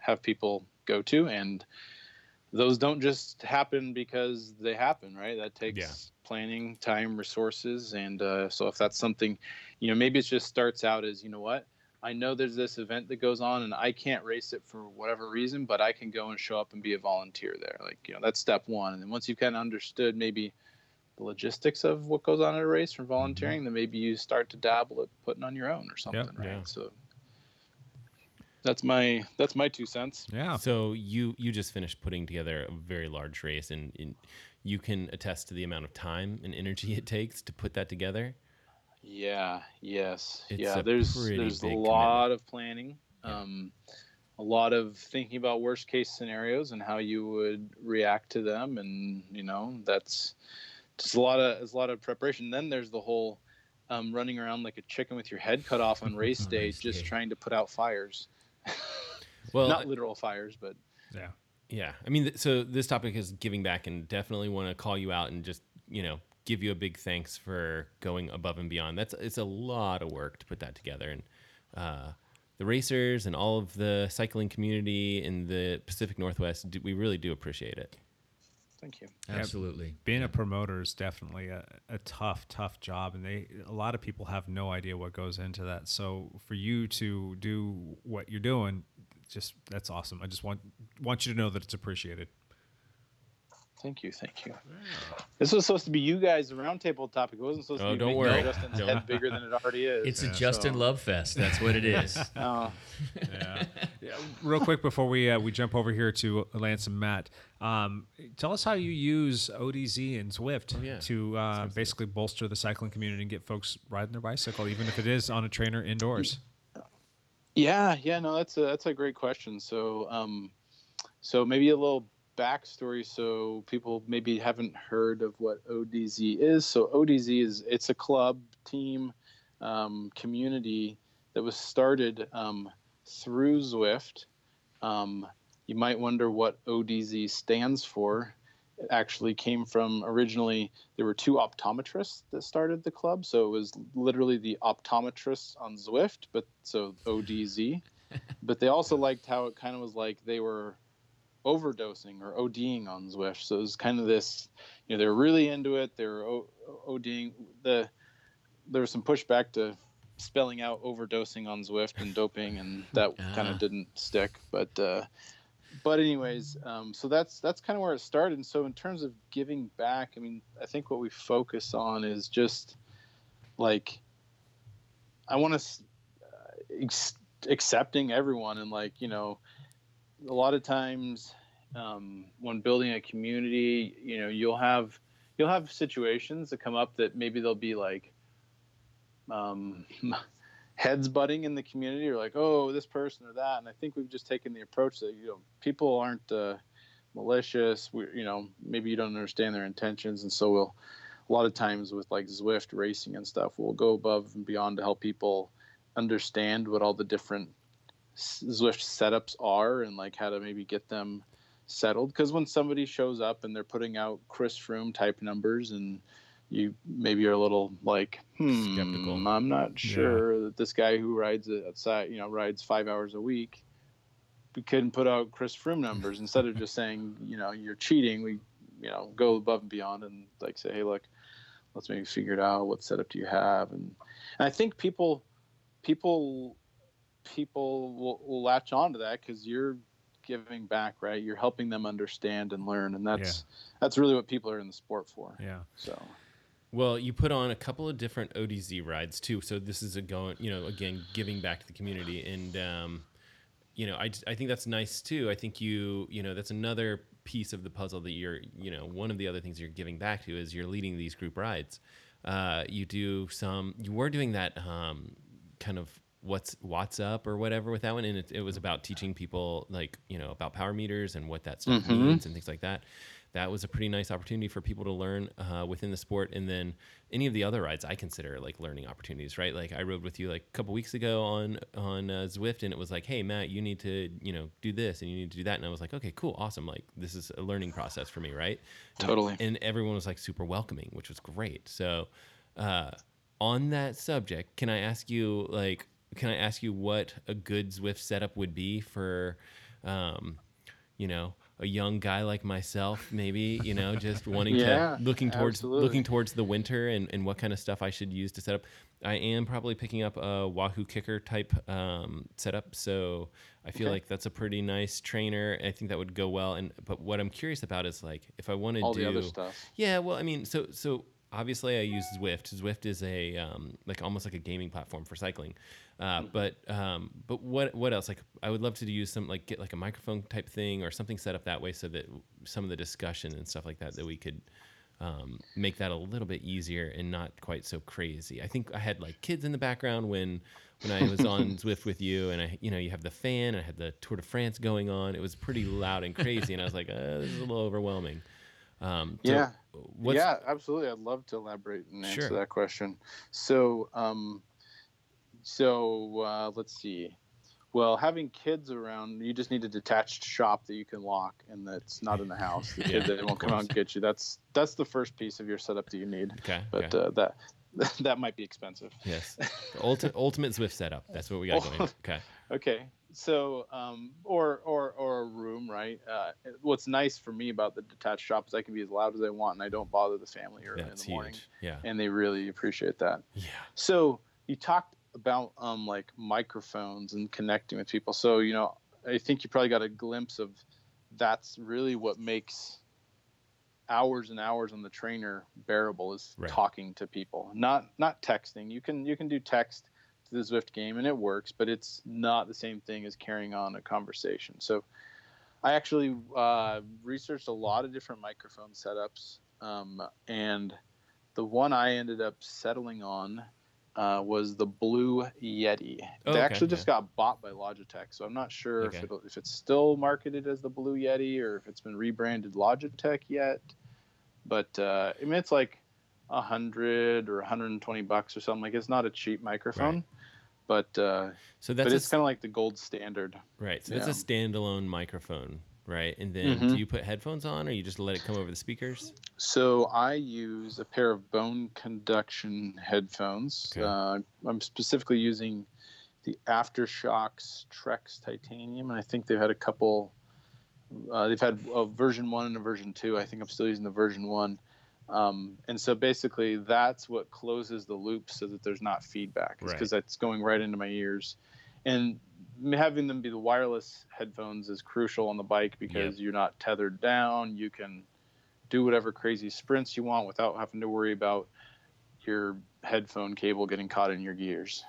have people go to, and those don't just happen because they happen, right? That takes Yeah. planning, time, resources, and uh, so if that's something, you know, maybe it just starts out as, you know what, I know there's this event that goes on, and I can't race it for whatever reason, but I can go and show up and be a volunteer there. Like, you know, that's step one. And then once you've kind of understood maybe the logistics of what goes on at a race from mm-hmm. volunteering, then maybe you start to dabble at putting on your own or something, right? yeah. So that's my that's my two cents. Yeah. So you you just finished putting together a very large race, and, and you can attest to the amount of time and energy it takes to put that together. Yeah. Yes. It's yeah. There's there's a lot of planning. Um, a lot of thinking about worst case scenarios and how you would react to them, and you know that's just a lot of it's a lot of preparation. Then there's the whole um, running around like a chicken with your head cut off on race day, just trying to put out fires. Well, not literal fires, but yeah. Yeah, I mean, th- so this topic is giving back, and definitely want to call you out and just you know give you a big thanks for going above and beyond. That's it's a lot of work to put that together, and uh, the racers and all of the cycling community in the Pacific Northwest, do, we really do appreciate it. Thank you. Absolutely. Being a promoter is definitely a, a tough, tough job, and they a lot of people have no idea what goes into that. So for you to do what you're doing, just that's awesome. I just want want you to know that it's appreciated. Thank you, thank you. This was supposed to be you guys roundtable topic. It wasn't supposed Oh, to be don't worry. Justin's Don't- head bigger than it already is. It's a Justin Love Fest. That's what it is. Oh, yeah. yeah. Real quick before we uh, we jump over here to Lance and Matt, um, tell us how you use ODZ and Zwift yeah. to uh, basically bolster the cycling community and get folks riding their bicycle, even if it is on a trainer indoors. Yeah, yeah, no, that's a that's a great question. So, um, so maybe a little backstory, so people maybe haven't heard of what ODZ is. So ODZ is it's a club team um, community that was started um, through Zwift. Um, you might wonder what ODZ stands for. It actually came from originally there were two optometrists that started the club, so it was literally the optometrists on Zwift, but so ODZ. but they also liked how it kind of was like they were overdosing or ODing on Zwift. So it was kind of this, you know, they were really into it. They were o- ODing. The there was some pushback to spelling out overdosing on Zwift and doping, and that kind Ah. of didn't stick. But uh, but anyways, um, so that's that's kind of where it started. And so in terms of giving back, I mean, I think what we focus on is just like I want to ex- accepting everyone and like you know a lot of times um, when building a community you know you'll have you'll have situations that come up that maybe they'll be like um, heads butting in the community or like oh this person or that. And i think we've just taken the approach that you know people aren't uh, malicious. We you know maybe you don't understand their intentions. And so we'll a lot of times with like Zwift racing and stuff, we'll go above and beyond to help people understand what all the different Zwift setups are and like how to maybe get them settled. Because when somebody shows up and they're putting out Chris Froome type numbers and you maybe are a little like, hmm, Skeptical. I'm not sure that this guy who rides it outside, you know, rides five hours a week, we couldn't put out Chris Froome numbers instead of just saying, you know, you're cheating. We, you know, go above and beyond and like say, hey, look, let's maybe figure it out. What setup do you have? And, and I think people, people, people will, will latch on to that because you're giving back, right? You're helping them understand and learn, and that's that's really what people are in the sport for. Yeah. So Well, you put on a couple of different ODZ rides too. So this is a going, you know, again, giving back to the community. And, um, you know, I, I think that's nice too. I think you, you know, that's another piece of the puzzle that you're, you know, one of the other things you're giving back to is you're leading these group rides. Uh, you do some, you were doing that, um, kind of what's what's up or whatever with that one. And it, it was about teaching people like you know about power meters and what that stuff Mhm. means and things like that. That was a pretty nice opportunity for people to learn uh, within the sport. And then any of the other rides i consider like learning opportunities right? Like i rode with you like a couple weeks ago on on uh, zwift and it was like hey matt you need to you know do this and you need to do that. And i was like okay cool. Awesome. Like this is a learning process for me right? And- Totally. and everyone was like super welcoming which was great. So uh, on that subject can i ask you like can i ask you what a good zwift setup would be for um, you know a young guy like myself maybe you know just wanting Yeah, to looking towards absolutely. looking towards the winter and, and what kind of stuff i should use to set up i am probably picking up a Wahoo KICKR type um, setup so i feel Okay. like that's a pretty nice trainer i think that would go well and but what i'm curious about is like if i want to All do the other stuff. yeah, well, I mean, so so obviously I use Zwift. Zwift is a um, like almost like a gaming platform for cycling. Uh, but um, but what what else? Like I would love to use some like get like a microphone type thing or something set up that way so that some of the discussion and stuff like that that we could um, make that a little bit easier and not quite so crazy. I think I had like kids in the background when when I was on Zwift with you, and I you know you have the fan, I had the Tour de France going on. It was pretty loud and crazy, and I was like, uh, this is a little overwhelming. Um, so yeah. yeah, absolutely. I'd love to elaborate and answer Sure. that question. So, um, so uh, let's see. Well, having kids around, you just need a detached shop that you can lock and that's not in the house. The Yeah, kid that won't come out and get you. That's that's the first piece of your setup that you need. Okay. But okay. uh, that that might be expensive. yes, the ulti- ultimate Zwift setup. That's what we got going. Okay. Okay, so um, or or or a room, right? Uh, what's nice for me about the detached shop is I can be as loud as I want, and I don't bother the family early That's in the morning, huge. Yeah. and they really appreciate that. Yeah. So you talked about um, like microphones and connecting with people. So you know, I think you probably got a glimpse of that's really what makes hours and hours on the trainer bearable is Right. talking to people, not not texting. You can you can do text to the Zwift game and it works, but it's not the same thing as carrying on a conversation. So I actually uh, researched a lot of different microphone setups, um, and the one I ended up settling on uh, was the Blue Yeti. Oh, they okay, actually just yeah. got bought by Logitech, so I'm not sure Okay. if, it'll, if it's still marketed as the Blue Yeti or if it's been rebranded Logitech yet. But uh, I mean, it's like a hundred or 120 bucks or something. Like it's not a cheap microphone, but uh, So that's but it's kind of like the gold standard. right. So that's a standalone microphone, right? And then Mhm. do you put headphones on, or you just let it come over the speakers? So I use a pair of bone conduction headphones. Okay. Uh, I'm specifically using the AfterShokz Trekz Titanium, and I think they've had a couple. Uh, they've had a version one and a version two. I think I'm still using the version one. Um, and so basically, that's what closes the loop so that there's not feedback, Right. because that's going right into my ears. And having them be the wireless headphones is crucial on the bike because you're not tethered down. You can do whatever crazy sprints you want without having to worry about your headphone cable getting caught in your gears.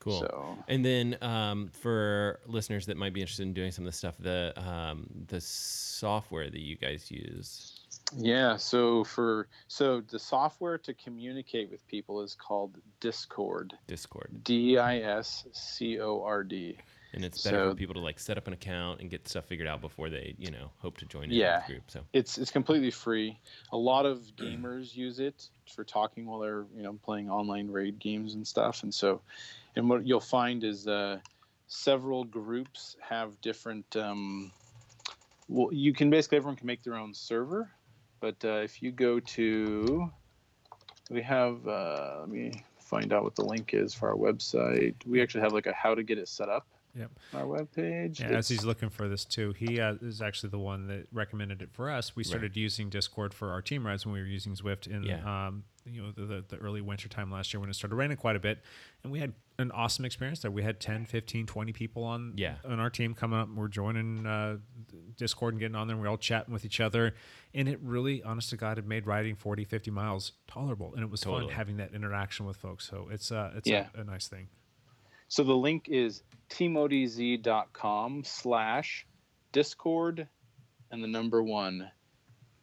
Cool. So And then um, for listeners that might be interested in doing some of the stuff, the um, the software that you guys use. Yeah, so for so the software to communicate with people is called Discord. Discord. D I S C O R D. And it's better So- for people to like set up an account and get stuff figured out before they, you know, hope to join in Yeah. group. So It's it's completely free. A lot of gamers use it for talking while they're you know playing online raid games and stuff. And so, and what you'll find is uh, several groups have different. Um, well, you can basically everyone can make their own server, but uh, if you go to, we have. Uh, let me find out what the link is for our website. We actually have like a how to get it set up Yep. our webpage. Yeah, as he's looking for this too, he uh, is actually the one that recommended it for us. We started using Discord for our team rides when we were using Zwift in Yeah. um, you know the, the, the early winter time last year when it started raining quite a bit, and we had an awesome experience there. We had 10, 15, 20 people on Yeah. on our team coming up. and We're joining uh, Discord and getting on there. and We're all chatting with each other, and it really, honest to God, it made riding 40, 50 miles tolerable, and it was Totally. fun having that interaction with folks. So it's uh, it's Yeah. a, a nice thing. So the link is teamodz.com slash discord and the number one.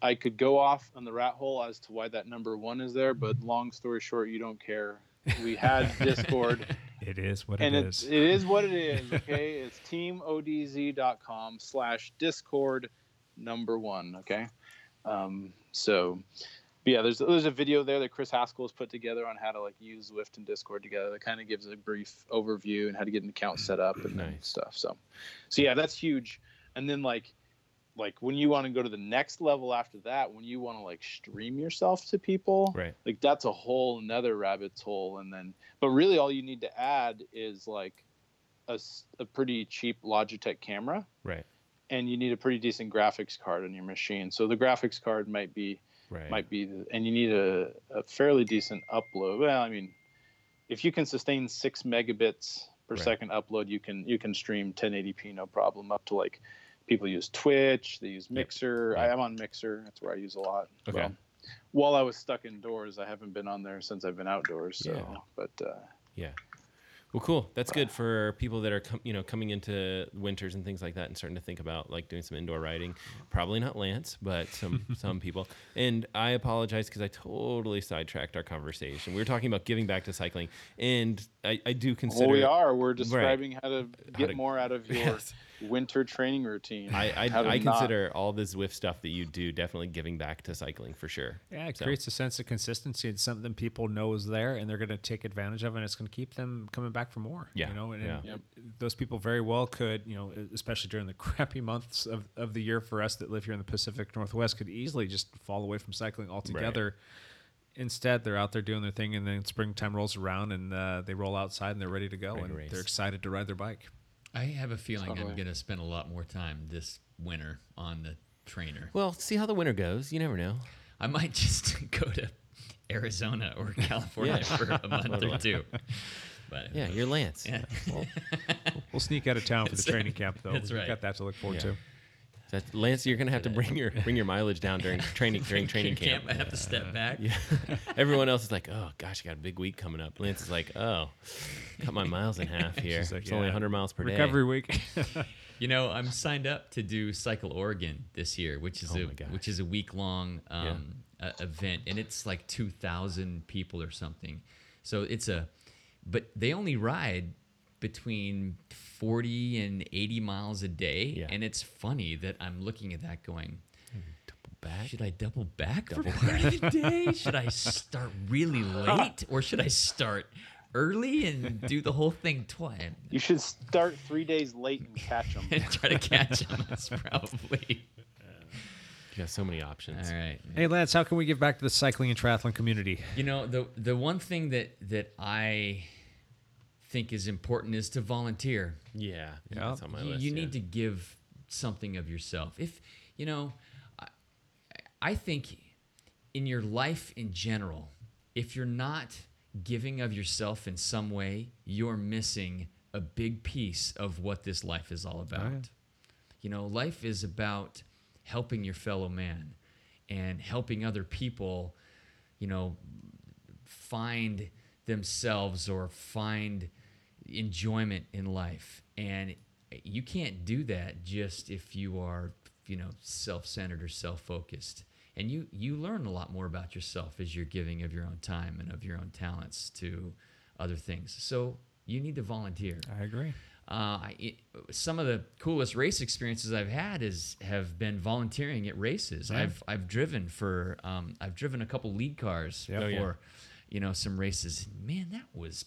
I could go off on the rat hole as to why that number one is there, but long story short, you don't care. We had Discord, It is what and it it is. It is what it is. Okay, it's teamodz.com slash discord number one. Okay, um, so but yeah, there's there's a video there that Chris Haskell has put together on how to like use Zwift and Discord together. That kind of gives a brief overview and how to get an account set up and Nice. stuff. So, so yeah, that's huge. And then like like when you want to go to the next level after that, when you want to like stream yourself to people, Right. like that's a whole another rabbit's hole. And then, but really, all you need to add is like a, a pretty cheap Logitech camera Right. and you need a pretty decent graphics card on your machine. So the graphics card might be Right. might be, the, and you need a, a fairly decent upload. Well, I mean, if you can sustain six megabits per Right. second upload, you can you can stream 1080p no problem up to like people use Twitch, they use Mixer. I am on Mixer. That's where I use a lot. Okay. Well, while I was stuck indoors, I haven't been on there since I've been outdoors. So, Yeah. but uh, Yeah. Well, cool. That's good for people that are, com- you know, coming into winters and things like that, and starting to think about like doing some indoor riding. Probably not Lance, but some some people. And I apologize because I totally sidetracked our conversation. We were talking about giving back to cycling, and I, I do consider. well, we are. We're describing how to get to- more out of your Yes. Winter training routine. I I, How to I not- consider all the Zwift stuff that you do definitely giving back to cycling for sure. Yeah, it So, creates a sense of consistency. It's something people know is there, and they're going to take advantage of, it, and it's going to keep them coming back for more. Yeah, you know, and, yeah. and Yep. those people very well could, you know, especially during the crappy months of, of the year for us that live here in the Pacific Northwest, could easily just fall away from cycling altogether. Instead, they're out there doing their thing, and then springtime rolls around, and uh, they roll outside, and they're ready to go, Ready to and race. they're excited to ride their bike. I have a feeling I'm going to spend a lot more time this winter on the trainer. Well, see how the winter goes. You never know. I might just go to Arizona or California Yeah. for a month or two. But Yeah, you're Lance. yeah. We'll sneak out of town for the training camp, though. that's We've right. got that to look forward Yeah. to. That, Lance, you're gonna have to bring your bring your mileage down during training during training camp. I have to step back. Yeah. Everyone else is like, oh gosh, I got a big week coming up. Lance is like, oh, cut my miles in half here. Like, it's only 100 miles per day. Recovery week. You know, I'm signed up to do Cycle Oregon this year, which is Oh a which is a week long um, uh, event, and it's like 2,000 people or something. So it's a, but they only ride between 40 and 80 miles a day, Yeah. and it's funny that I'm looking at that going. Back. Should I double back for part of the day? Should I start really late, or should I start early and do the whole thing twice? You should start three days late and catch them. and try to catch them. That's probably You got so many options. all right. hey, Lance, how can we give back to the cycling and triathlon community? You know the the one thing that that I think is important is to volunteer. Yeah, Yeah. that's on my you, list. you yeah. need to give something of yourself. If you know, I, I think in your life in general, if you're not giving of yourself in some way, you're missing a big piece of what this life is all about. Oh, you know, life is about helping your fellow man and helping other people, you know, find themselves or find enjoyment in life. And you can't do that just if you are, you know, self-centered or self-focused. And you you learn a lot more about yourself as you're giving of your own time and of your own talents to other things. So you need to volunteer. I agree. Uh, I, it, some of the coolest race experiences I've had is have been volunteering at races. I've I've driven for um, I've driven a couple lead cars Yep. for Oh, yeah. you know some races. Man, that was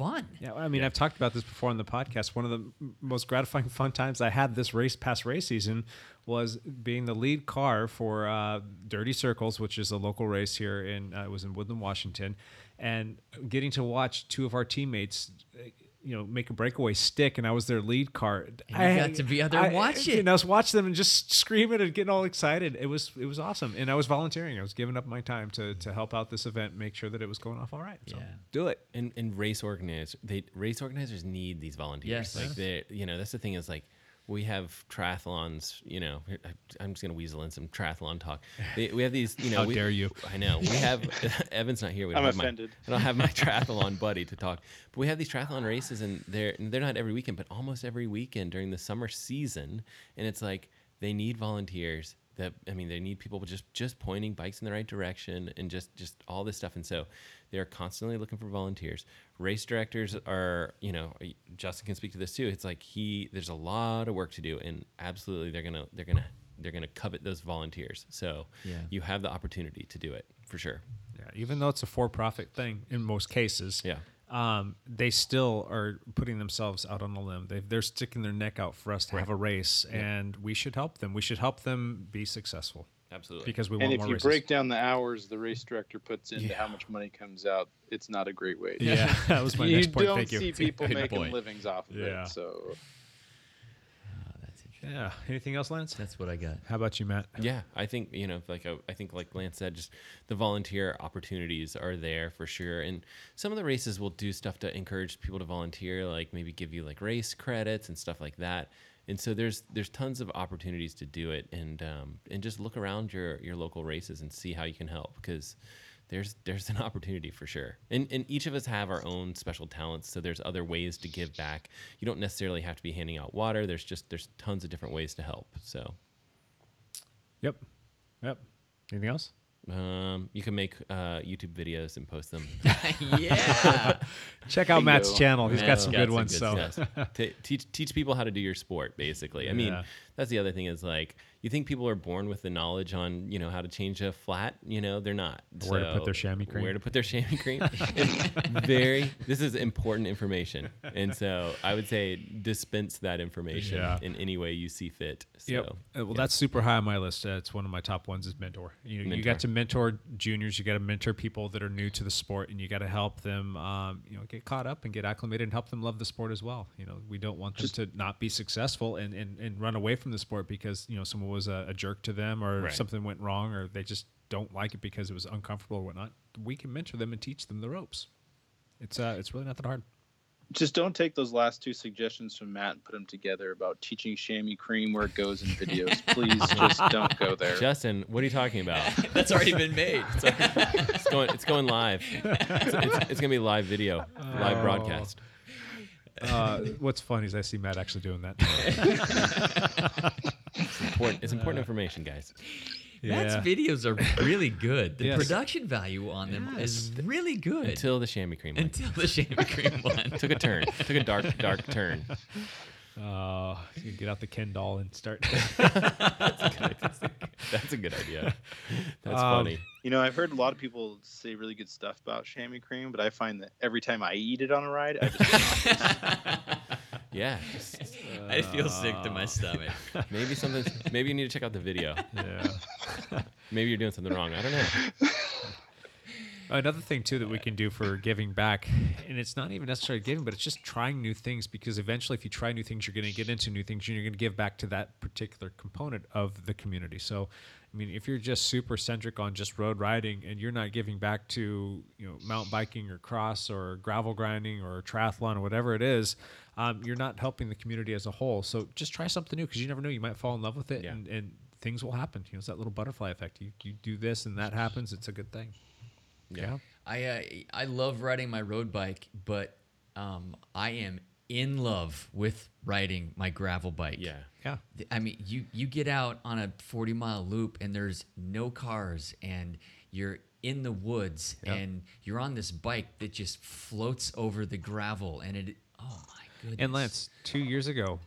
fun. Yeah, I mean, I've talked about this before on the podcast. One of the most gratifying fun times I had this race past race season was being the lead car for uh, Dirty Circles, which is a local race here in uh, it was in Woodland, Washington, and getting to watch two of our teammates uh, you know, make a breakaway stick, and I was their lead car. And you I got to be out there and watch it. And I was watching them and just screaming and getting all excited. It was it was awesome, and I was volunteering. I was giving up my time to to help out this event, make sure that it was going off all right. So Yeah. do it. and and race organizers they race organizers need these volunteers Yes. like they you know that's the thing is like we have triathlons you know I- i'm just gonna weasel in some triathlon talk. We have these you know How we, dare you. i know. We have evan's not here. We don't I'm have offended. my, i don't have my triathlon buddy to talk. But we have these triathlon races and they're and they're not every weekend but almost every weekend during the summer season. And it's like they need volunteers that I mean they need people just just pointing bikes in the right direction and just just all this stuff. And so they're constantly looking for volunteers. Race directors are you know Justin can speak to this too. It's like he there's a lot of work to do and absolutely they're gonna they're gonna they're gonna covet those volunteers. So Yeah. you have the opportunity to do it for sure. Yeah, even though it's a for-profit thing in most cases, Yeah. Um, they still are putting themselves out on a limb. They, they're sticking their neck out for us to have a race, and we should help them. We should help them be successful absolutely because we And want more And if you races. break down the hours the race director puts into how much money comes out, it's not a great way. yeah, that was my next point. You don't see people making point. livings off of Yeah. it. So that's interesting. Yeah. Anything else, Lance? That's what I got. How about you, Matt? Yeah, I think you know, like I, I think, like Lance said, just the volunteer opportunities are there for sure. And some of the races will do stuff to encourage people to volunteer, like maybe give you like race credits and stuff like that. And so there's there's tons of opportunities to do it, and um, and just look around your your local races and see how you can help because there's there's an opportunity for sure. And and each of us have our own special talents, so there's other ways to give back. You don't necessarily have to be handing out water. There's just there's tons of different ways to help. So. Yep. Yep. Anything else? Um, you can make uh, YouTube videos and post them. yeah. Check out Matt's Bingo. channel. He's got some got good some ones. good so yes. T- teach teach people how to do your sport. Basically, I mean, Yeah. That's the other thing is like you think people are born with the knowledge on you know how to change a flat. You know, they're not. Where to put their chamois cream. Where to put their chamois cream. Very. This is important information, and so I would say dispense that information Yeah. in any way you see fit. So, Yep. Uh, well, that's super high on my list. Uh, it's one of my top ones is mentor. You know, you got to mentor juniors. You got to mentor people that are new to the sport, and you got to help them, um, you know, get caught up and get acclimated, and help them love the sport as well. You know, we don't want them to not be successful and, and, and run away from the sport because you know someone was a, a jerk to them or Right. something went wrong or they just don't like it because it was uncomfortable or whatnot. We can mentor them and teach them the ropes. It's uh, it's really not that hard. just don't take those last two suggestions from Matt and put them together about teaching chamois cream where it goes in videos. Please just don't go there. Justin, what are you talking about? That's already been made. it's going. It's going live. It's, it's, it's gonna be live video, live Oh. broadcast. Uh, what's funny is I see Matt actually doing that. It's important. It's important information, guys. Matt's Yeah. videos are really good. The Yes. production value on them is really good. Until the chamois cream one. Until the chamois cream one. took a turn. Took a dark, dark turn. Uh, you get out the Ken doll and start. That's a good idea. That's Um, funny. You know, I've heard a lot of people say really good stuff about chamois cream, but I find that every time I eat it on a ride, I just Yeah. just- I feel sick to my stomach. maybe something. Maybe you need to check out the video. yeah. Maybe you're doing something wrong. I don't know. Another thing too that we can do for giving back, and it's not even necessarily giving, but it's just trying new things. Because eventually, if you try new things, you're going to get into new things, and you're going to give back to that particular component of the community. So, I mean, if you're just super centric on just road riding, and you're not giving back to you know mountain biking or cross or gravel grinding or triathlon or whatever it is, um, you're not helping the community as a whole. So just try something new because you never know, you might fall in love with it, Yeah. and, and things will happen. You know, it's that little butterfly effect. You you do this and that happens. It's a good thing. Yeah. I uh, I love riding my road bike, but um, I am in love with riding my gravel bike. Yeah. Yeah. I mean, you you get out on a 40 mile loop and there's no cars and you're in the woods and you're on this bike that just floats over the gravel and it oh my goodness. And Lance, two years ago,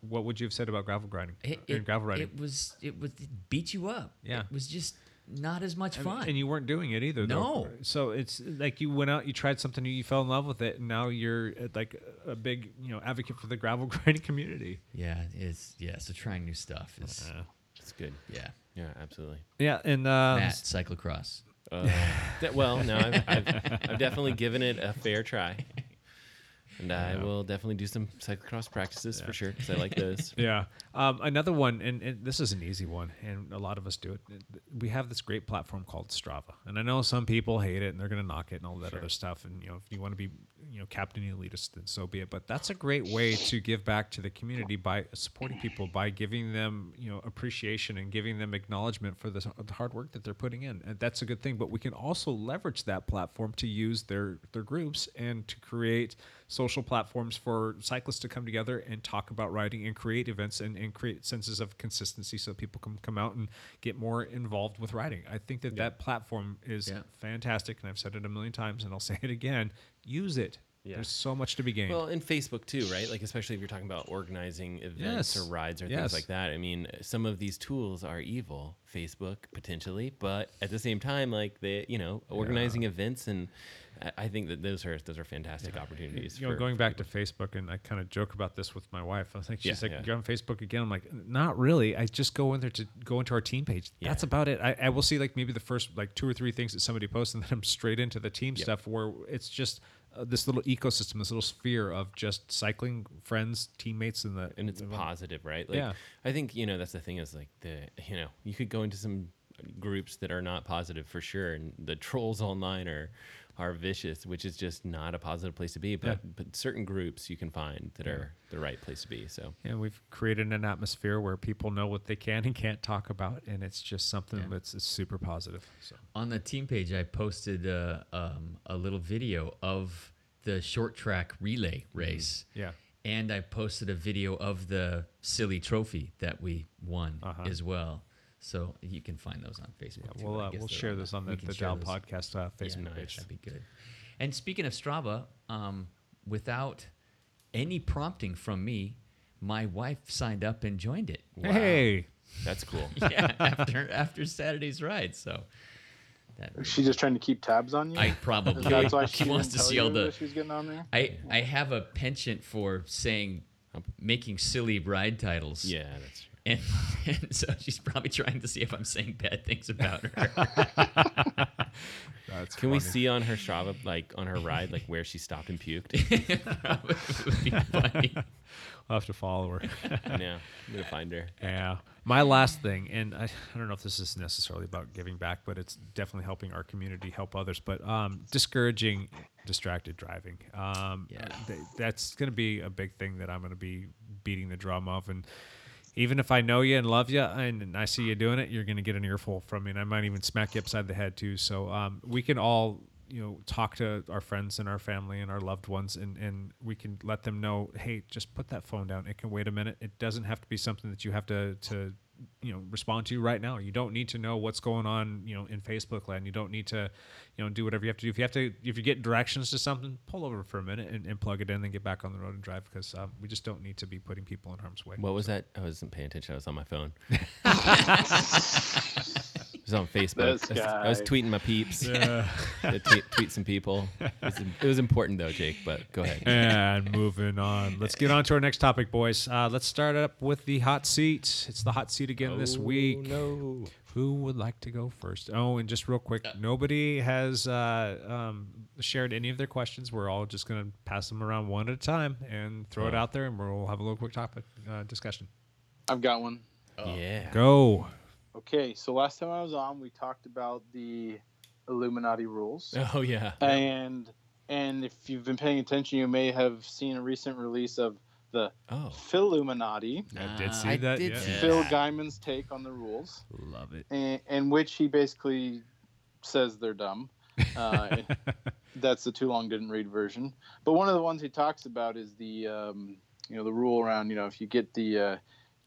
what would you have said about gravel grinding? it, it, gravel riding. it was it was it beat you up. Yeah. It was just not as much fun. and you weren't doing it either. though. No. So it's like you went out, you tried something new, you fell in love with it, and now you're uh, like a big, you know, advocate for the gravel grinding community. yeah, it's yeah, so trying new stuff is It's good. yeah. Yeah, absolutely. Yeah, and uh, Matt, cyclocross. Uh, that- well, no, I've, I've, I've definitely given it a fair try. And I will definitely do some cyclocross practices for sure because I like those. Yeah. Um, another one, and, and this is an easy one, and a lot of us do it. We have this great platform called Strava, and I know some people hate it and they're going to knock it and all that other stuff. And you know, if you want to be, you know, captain elitist, then so be it. But that's a great way to give back to the community by supporting people, by giving them, you know, appreciation and giving them acknowledgement for the, hard work that they're putting in. And that's a good thing. But we can also leverage that platform to use their their groups and to create social platforms for cyclists to come together and talk about riding and create events and, and create senses of consistency so people can come out and get more involved with riding. I think that that platform is Yeah. fantastic, and I've said it a million times, and I'll say it again. Use it. There's so much to be gained. Well, in Facebook too, right? Like especially if you're talking about organizing events Yes. or rides or Yes. things like that. I mean, some of these tools are evil, Facebook potentially, but at the same time, like they, you know, organizing events and I- I think that those are those are fantastic opportunities. you know, for- going for back to Facebook, and I kind of joke about this with my wife. I was like, she's Yeah, like, yeah. "You're on Facebook again." I'm like, "Not really. I just go in there to go into our team page. That's about it. I, I will see like maybe the first like two or three things that somebody posts, and then I'm straight into the team stuff where it's just uh, this little ecosystem, this little sphere of just cycling friends, teammates, and the and it's positive, right? Like Yeah. I think you know that's the thing is like the you know you could go into some groups that are not positive for sure, and the trolls online are are vicious, which is just not a positive place to be. But Yeah. but certain groups you can find that are the right place to be. So yeah, we've created an atmosphere where people know what they can and can't talk about, and it's just something that's that's super positive. So On the team page, I posted uh, um, a little video of the short track relay race. yeah. And I posted a video of the silly trophy that we won Uh-huh. as well. So you can find those on Facebook. too, we'll but uh, we'll share this on the, can the share Dial those. Podcast uh, Yeah, Facebook page. That'd be good. And speaking of Strava, um, without any prompting from me, my wife signed up and joined it. Hey, that's cool. yeah, after after Saturday's ride. So that Is she just trying to keep tabs on you? I probably That's why she she wants to see all the. she's getting on there. I I have a penchant for saying, making silly ride titles. yeah, that's true. And, and so she's probably trying to see if I'm saying bad things about her. that's Can we see on her Strava, like on her ride, like where she stopped and puked? Probably would be funny. I'll have to follow her. yeah, I'm gonna find her. Yeah. My last thing, and I, I don't know if this is necessarily about giving back, but it's definitely helping our community help others. But um, discouraging distracted driving. Um, Yeah. th- that's going to be a big thing that I'm going to be beating the drum of. And even if I know you and love you and, I see you doing it, you're going to get an earful from me. And I might even smack you upside the head too. So um, we can all you know talk to our friends and our family and our loved ones and and we can let them know hey just put that phone down it can wait a minute it doesn't have to be something that you have to to you know respond to you right now you don't need to know what's going on you know in facebook land you don't need to you know do whatever you have to do if you have to if you get directions to something pull over for a minute and, and plug it in and get back on the road and drive because um, we just don't need to be putting people in harm's way What was that? I wasn't paying attention. I was on my phone. I was on Facebook. This I was, I was tweeting my peeps. I tweet, tweet some people. It was, it was important though, Jake. But go ahead. And moving on. Let's get on to our next topic, boys. Uh, let's start up with the hot seat. It's the hot seat again this week. No. Who would like to go first? Oh, and just real quick, nobody has uh, um, shared any of their questions. We're all just going to pass them around one at a time and throw it out there, and we'll have a little quick topic uh, discussion. I've got one. Yeah. Go. Okay, so last time I was on, we talked about the Velominati rules, Oh yeah. and and if you've been paying attention, you may have seen a recent release of the Oh. Velominati, I did see I that. did yeah. see Phil that. Gaimon's take on the rules, Love it. in, in which he basically says they're dumb. Uh, that's the too long didn't read version. But one of the ones he talks about is the um, you know the rule around you know if you get the uh,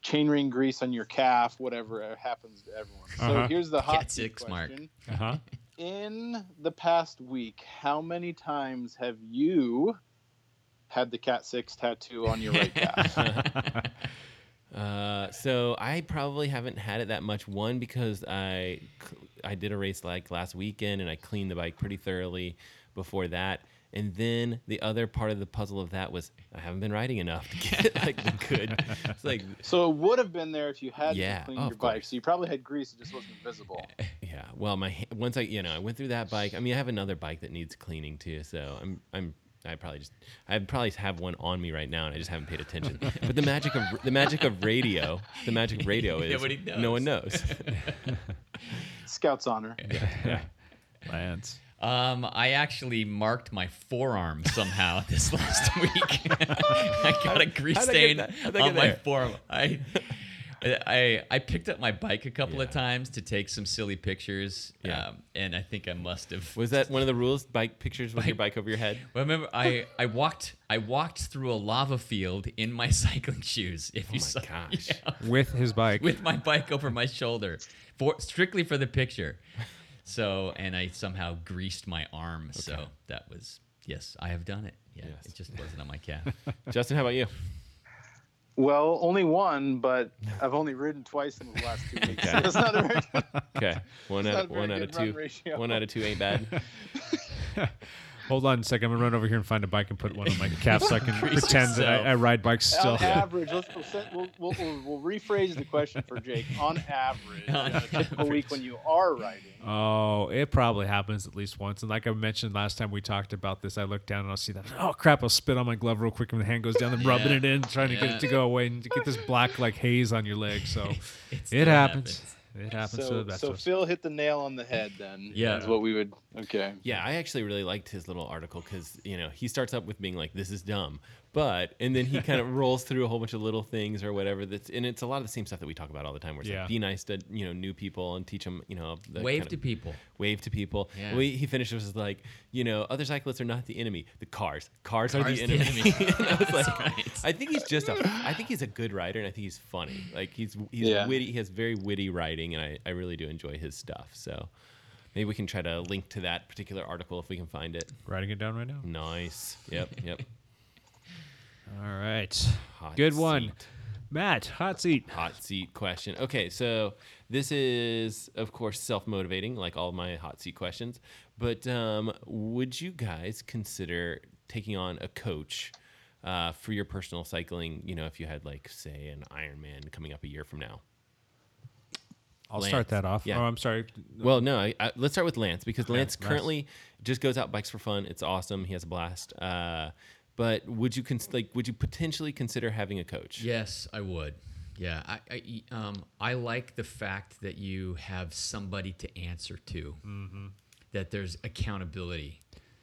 chainring grease on your calf, whatever uh, happens to everyone. So Uh-huh. here's the hot Cat seat six, Mark. Uh huh. In the past week, how many times have you had the cat six tattoo on your right calf? Uh, so I probably haven't had it that much. One because I I did a race like last weekend and I cleaned the bike pretty thoroughly before that. And then the other part of the puzzle of that was I haven't been riding enough to get like the good. It's like so it would have been there if you had Yeah, cleaned of your bike. So you probably had grease, it just wasn't visible. yeah. Well, my once I you know I went through that bike. I mean I have another bike that needs cleaning too. So I'm I'm I probably just I probably have one on me right now, and I just haven't paid attention. but the magic of the magic of radio, the magic of radio is no one knows. Scout's honor. Yeah. Lance. Um, I actually marked my forearm somehow this last week. I got a grease how'd I get stain that? How'd I on my forearm. I, I, I picked up my bike a couple of times to take some silly pictures. Yeah. Um, and I think I must have. Was that one of the rules? Bike pictures with your bike over your head. Well, remember, I, I walked I walked through a lava field in my cycling shoes. If you Oh saw, gosh. Yeah. With his bike. with my bike over my shoulder, for strictly for the picture. So, and I somehow greased my arm. So that was yes, I have done it. Yeah, Yes. it just wasn't on my calf. Justin, how about you? Well, only one, but I've only ridden twice in the last two weeks. So that's not a very good. Okay, one It's out not of very one out of good run two. ratio. One out of two ain't bad. Hold on a second. I'm gonna run over here and find a bike and put one on my calf so I can pretend that. I, I ride bikes still. On average, let's, we'll, set, we'll, we'll, we'll, we'll rephrase the question for Jake. On average, On on a week when you are riding, Oh, it probably happens at least once. And like I mentioned last time we talked about this, I look down and I'll see that. Oh crap! I'll spit on my glove real quick, and the hand goes down, and rubbing Yeah. it in, trying to get it to go away, and to get this black like haze on your leg. So It still it happens. It happens to so the best so of us. Phil hit the nail on the head. Then Yeah. is what we would. Okay. Yeah, I actually really liked his little article because you know he starts up with being like, "This is dumb," but and then he kind of rolls through a whole bunch of little things or whatever. That's and it's a lot of the same stuff that we talk about all the time. Where it's Yeah. like, be nice to you know new people and teach them you know the Wave kind to people. Wave to people. Yeah. We, he finishes with like, you know, other cyclists are not the enemy. The cars, cars, are Cars the the enemy. enemy. I was like, right. I think he's just a. I think he's a good writer, and I think he's funny. Like he's he's Yeah. witty. He has very witty writing, and I I really do enjoy his stuff. So. Maybe we can try to link to that particular article if we can find it. Writing it down right now. Nice. Yep. Yep. All right. Hot Good one. Matt, hot seat. Hot seat question. Okay, so this is, of course, self motivating, like all my hot seat questions. But um, would you guys consider taking on a coach uh, for your personal cycling? You know, if you had, like, say, an Ironman coming up a year from now. I'll Lance. start that off. Yeah. Oh, I'm sorry. Well, no, I, I, let's start with Lance because Lance Lance. currently just goes out bikes for fun. It's awesome. He has a blast. Uh, but would you cons- like? Would you potentially consider having a coach? Yes, I would. Yeah, I, I, um, I like the fact that you have somebody to answer to, that there's accountability.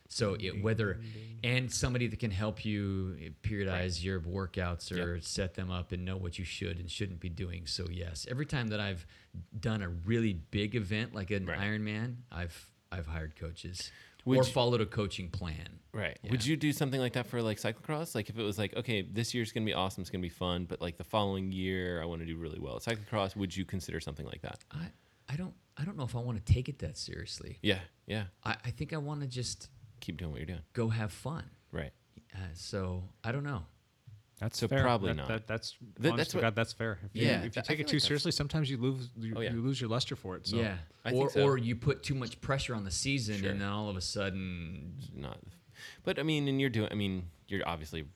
So it, whether and somebody that can help you periodize your workouts or set them up and know what you should and shouldn't be doing. So yes, every time that I've done a really big event like an Right. Ironman, I've I've hired coaches Would or you- followed a coaching plan. Right. Would you do something like that for like cyclocross? Like if it was like, okay, this year's gonna be awesome, it's gonna be fun, but like the following year, I want to do really well at cyclocross. Would you consider something like that? I I don't I don't know if I want to take it that seriously. Yeah. Yeah. I, I think I want to just Keep doing what you're doing. go have fun. Right. Uh, so I don't know. That's So fair. probably That- not. that- that's that's what- God, that's fair. If you, Yeah, if you take it too that's- seriously, sometimes you lose you, Oh, yeah. you lose your luster for it. So. yeah. I or think so. or you put too much pressure on the season Sure. and then all of a sudden Not. But I mean, and you're doing. I mean, you're obviously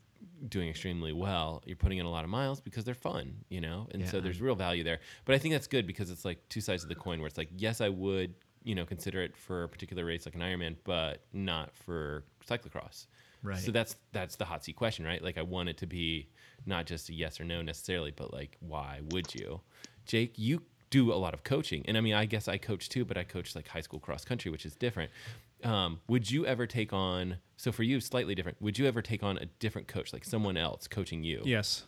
doing extremely well. You're putting in a lot of miles because they're fun, you know, and so there's real value there. But I think that's good because it's like two sides of the coin. Where it's like, yes, I would, you know, consider it for a particular race like an Ironman, but not for cyclocross. Right. So that's that's the hot seat question, right? Like I want it to be not just a yes or no necessarily, but like why would you? Jake, you do a lot of coaching, and I mean, I guess I coach too, but I coach like high school cross country, which is different. Um, would you ever take on? So for you, slightly different. Would you ever take on a different coach, like someone else coaching you? Yes.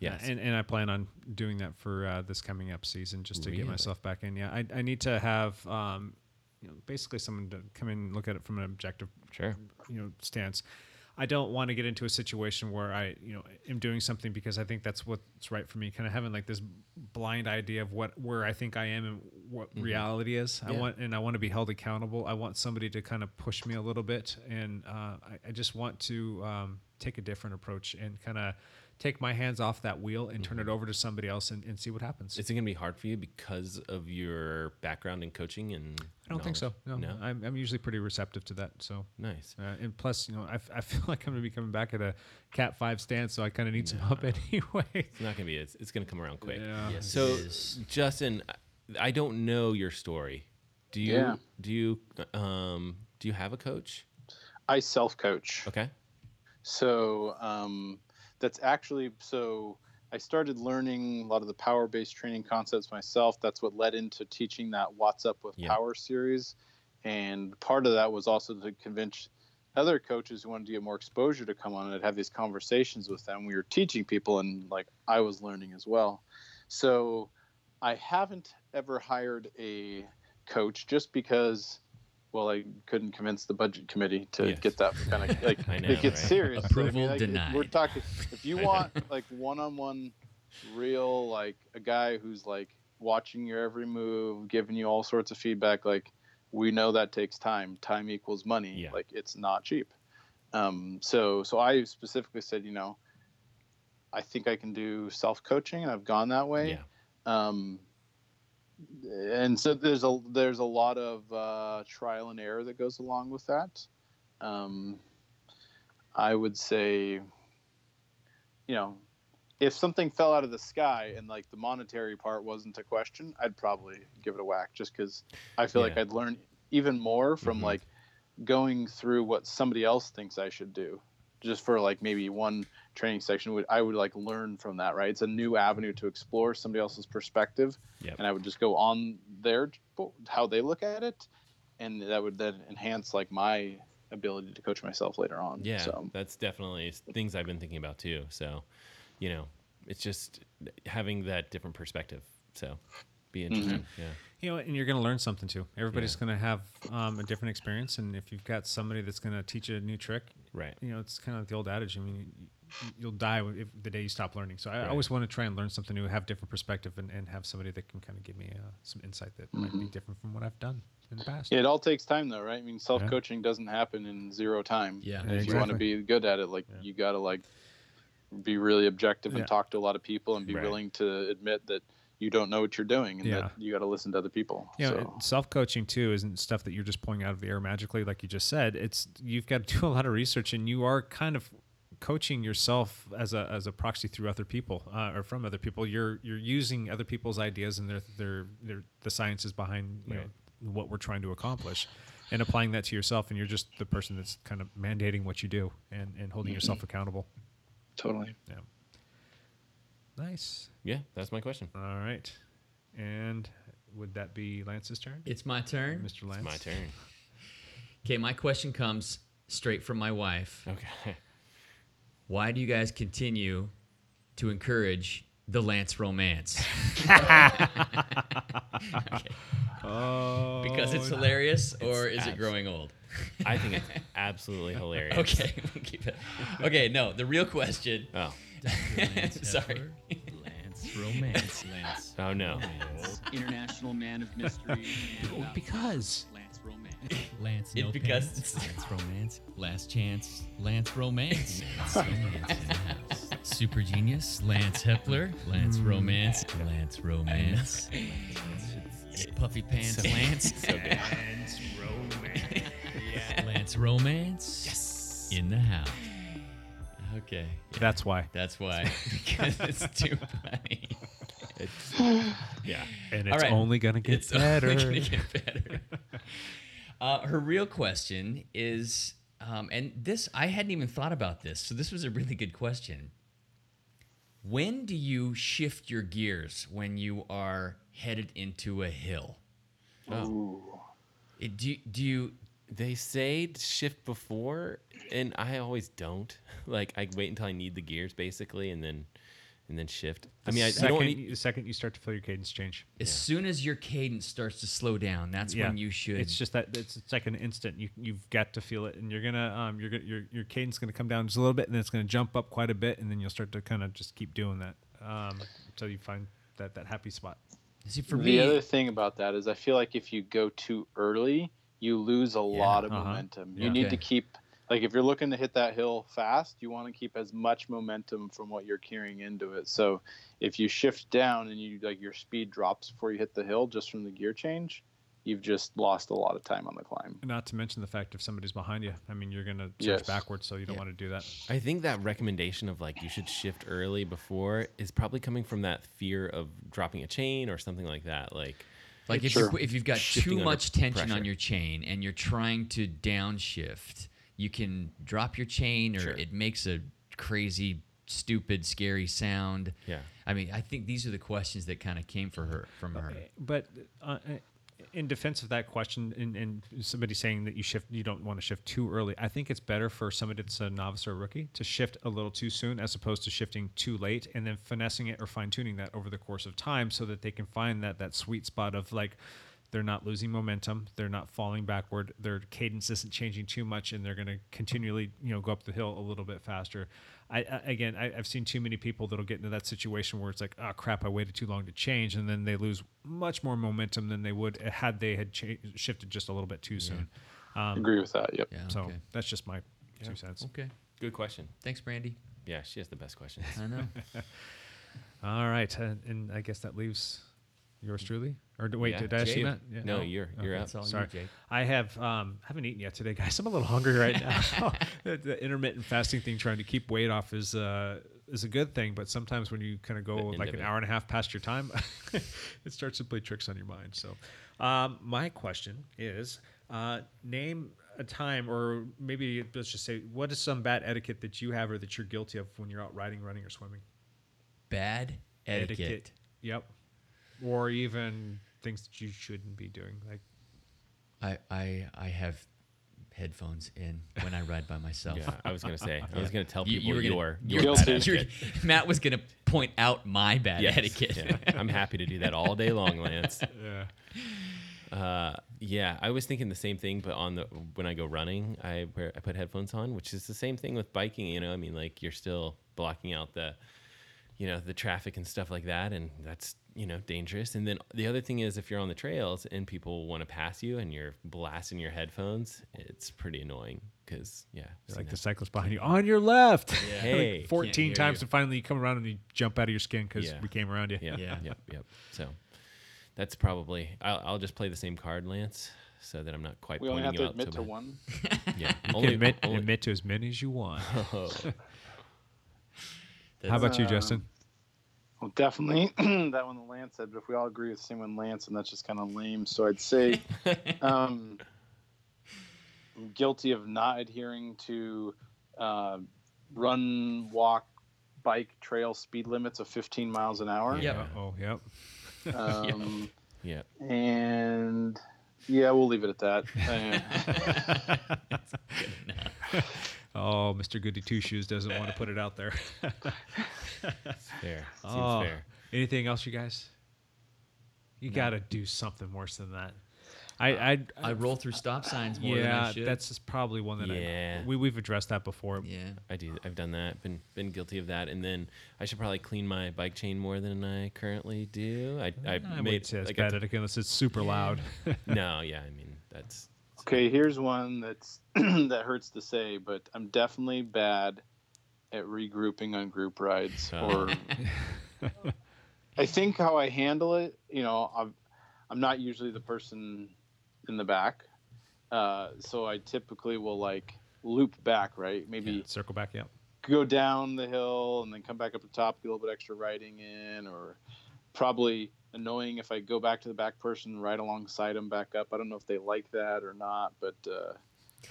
Yes. And, and I plan on doing that for uh, this coming up season just to Really? get myself back in. Yeah. I, I need to have um, you know, basically someone to come in and look at it from an objective Sure. you know stance. I don't want to get into a situation where I, you know, am doing something because I think that's what's right for me. Kind of having like this blind idea of what where I think I am and what reality is. I want and I want to be held accountable. I want somebody to kind of push me a little bit, and uh, I, I just want to um, take a different approach and kind of take my hands off that wheel and turn it over to somebody else and, and see what happens. Is it going to be hard for you because of your background in coaching and? I don't think so. knowledge? No, I'm, I'm usually pretty receptive to that. So Nice. Uh, and plus, you know, I, f- I feel like I'm going to be coming back at a Cat 5 stance, so I kind of need some help anyway. It's not going to be. It's, it's going to come around quick. Yeah. yes, So. Justin, I- I don't know your story. Do you? Yeah. Do you? Um, do you have a coach? I self coach. Okay. So um, that's actually so I started learning a lot of the power based training concepts myself. That's what led into teaching that What's Up with Yeah. Power series. And part of that was also to convince other coaches who wanted to get more exposure to come on and I'd have these conversations with them. We were teaching people and like I was learning as well. So I haven't ever hired a coach just because well I couldn't convince the budget committee to Yes. get that kind of like I know, it gets right? serious. Approval like, it- We're talking if you want like one-on-one real like a guy who's like watching your every move, giving you all sorts of feedback like we know that takes time. Time equals money. Yeah. Like it's not cheap. Um, so so I specifically said, you know, I think I can do self coaching, and I've gone that way. Yeah. Um, and so there's a there's a lot of uh, trial and error that goes along with that. Um, I would say, you know, if something fell out of the sky and like the monetary part wasn't a question, I'd probably give it a whack just because I feel like I'd learn even more from Mhm. like going through what somebody else thinks I should do. Just for like maybe one training section, would I would like learn from that, right? It's a new avenue to explore somebody else's perspective, Yep. and I would just go on their how they look at it, and that would then enhance like my ability to coach myself later on. Yeah, So that's definitely things I've been thinking about too. So, you know, it's just having that different perspective. So, be interesting. Yeah. You know, and you're going to learn something too. Everybody's Yeah. going to have um, a different experience, and if you've got somebody that's going to teach you a new trick, Right. You know, it's kind of like the old adage. I mean, you, you'll die if, the day you stop learning. So I Right. always want to try and learn something new, have different perspective, and, and have somebody that can kind of give me uh, some insight that might be different from what I've done in the past. it all takes time, though, right? I mean, self coaching doesn't happen in zero time. Yeah. And if you want to be good at it, like you got to like be really objective and Yeah. talk to a lot of people and be Right. willing to admit that you don't know what you're doing and Yeah. that you got to listen to other people. Know, so. self coaching too isn't stuff that you're just pulling out of the air magically, like you just said. It's you've got to do a lot of research, and you are kind of coaching yourself as a as a proxy through other people uh, or from other people. You're you're using other people's ideas and their their, their the sciences behind you Right. know what we're trying to accomplish, and applying that to yourself. And you're just the person that's kind of mandating what you do and and holding yourself accountable. totally. Yeah. Nice. Yeah, that's my question. All right. And would that be Lance's turn? It's my turn. Mr. Lance. My turn. Okay, my question comes straight from my wife. Okay. Why do you guys continue to encourage the Lance romance? Okay. Oh. Because it's hilarious, or It's is it growing old? I think it's absolutely hilarious. Okay, we'll keep it. Okay, no, the real question. Oh. Sorry. Lance Romance. Lance. Oh no. International man of mystery. because. Lance Romance. Lance no because pants. Lance Romance. Last chance. Lance Romance. Lance Romance in the house. Super genius. Lance Hepler. Lance mm. Romance. Lance Romance. Puffy pants. Lance. So good. Lance Romance. Yes. In the house. Okay, That's why. that's why. because it's too funny. It's, yeah. And it's right. only gonna get it's better. only gonna get better. Uh, her real question is, um, and this I hadn't even thought about this, so this was a really good question. When do you shift your gears when you are headed into a hill? It, do do you They say shift before, and I always don't. Like I wait until I need the gears, basically, and then and then shift. I mean, I, you second, don't need. the second you start to feel your cadence change. as soon as your cadence starts to slow down, that's when you should. It's just that it's, it's like an instant. You you've got to feel it, and you're gonna um you're gonna your your cadence gonna come down just a little bit, and then it's gonna jump up quite a bit, and then you'll start to kind of just keep doing that um until you find that that happy spot. see for the me. other thing about that is I feel like if you go too early, you lose a lot of uh-huh. momentum. Yeah. You need Okay. to keep like if you're looking to hit that hill fast, you want to keep as much momentum from what you're carrying into it. So if you shift down and you like your speed drops before you hit the hill just from the gear change, you've just lost a lot of time on the climb. Not to mention the fact if somebody's behind you, I mean, you're gonna surge Yes. backwards, so you don't Yeah. want to do that. I think that recommendation of like you should shift early before is probably coming from that fear of dropping a chain or something like that. Like, Like if Sure. you if you've got too much tension pressure. on your chain and you're trying to downshift, you can drop your chain or Sure. it makes a crazy, stupid, scary sound. Yeah. I mean, I think these are the questions that kind of came for her from her. But uh, in defense of that question, and, and somebody saying that you shift, you don't want to shift too early. I think it's better for somebody that's a novice or a rookie to shift a little too soon, as opposed to shifting too late, and then finessing it or fine tuning that over the course of time, so that they can find that that sweet spot of like. They're not losing momentum. They're not falling backward. Their cadence isn't changing too much, and they're going to continually, you know, go up the hill a little bit faster. I, I again, I, I've seen too many people that'll get into that situation where it's like, oh crap, I waited too long to change, and then they lose much more momentum than they would had they had cha- shifted just a little bit too soon. Um, Agree with that. Yep. Yeah. so okay. that's just my two cents. Okay. Good question. Thanks, Brandy. Yeah, she has the best questions. I know. All right, uh, and I guess that leaves yours truly. Or wait, Yeah, did I Jake. that? Yeah. No, you're you're Okay. up. All Sorry, you, Jake. I have um haven't eaten yet today, guys. I'm a little hungry right now. the, the intermittent fasting thing, trying to keep weight off, is uh is a good thing, but sometimes when you kind of go like an hour and a half past your time, it starts to play tricks on your mind. So, um, my question is, uh, name a time, or maybe let's just say, what is some bad etiquette that you have or that you're guilty of when you're out riding, running, or swimming? Bad etiquette. Yep. Or even things that you shouldn't be doing, like I, I I have headphones in when I ride by myself. Yeah, I was gonna say. I was gonna tell people you were gonna- your you're- your Guilty. bad etiquette. Matt was gonna point out my bad Yes, etiquette. yeah. I'm happy to do that all day long, Lance. yeah. Uh, yeah, I was thinking the same thing, but on the when I go running, I wear I put headphones on, which is the same thing with biking. You know, I mean, like you're still blocking out the, you know, the traffic and stuff like that, and that's you know dangerous. And then the other thing is, if you're on the trails and people want to pass you and you're blasting your headphones, it's pretty annoying because yeah, I've like seen the cyclist behind you on your left. Hey. like 14 times you. and finally you come around and you jump out of your skin because Yeah. we came around you. Yeah, Yeah. yep, yep. So that's probably I'll, I'll just play the same card, Lance, so that I'm not quite We only have you to out so admit to bad. one. Yeah, You can admit, admit to as many as you want. Oh. How about you, Justin? Uh, Well, definitely that one that Lance said, but if we all agree with the same one Lance, and that's just kind of lame. So I'd say um, I'm guilty of not adhering to uh, run, walk, bike, trail speed limits of 15 miles an hour. Yep. Oh, yep. Um, yeah. And yeah, we'll leave it at that. Oh, Mr. Goody Two Shoes doesn't want to put it out there. Fair. Seems oh, fair. anything else, you guys? You got to do something worse than that. I, I, I roll through stop signs more than I yeah, that's just probably one that Yeah. I, we we've addressed that before. yeah. I do. I've done that. Been been guilty of that. And then I should probably clean my bike chain more than I currently do. I I, I wouldn't made say it's like, I bad t- etiquette unless it's super loud. no, yeah. I mean that's Okay, here's one that's that hurts to say, but I'm definitely bad at regrouping on group rides. Or I think how I handle it, you know, I'm I'm not usually the person in the back, uh, so I typically will like loop back, right? Maybe Circle back, yeah. go down the hill and then come back up the top, get a little bit extra riding in, or probably annoying if I go back to the back person right alongside them back up. I don't know if they like that or not, but uh,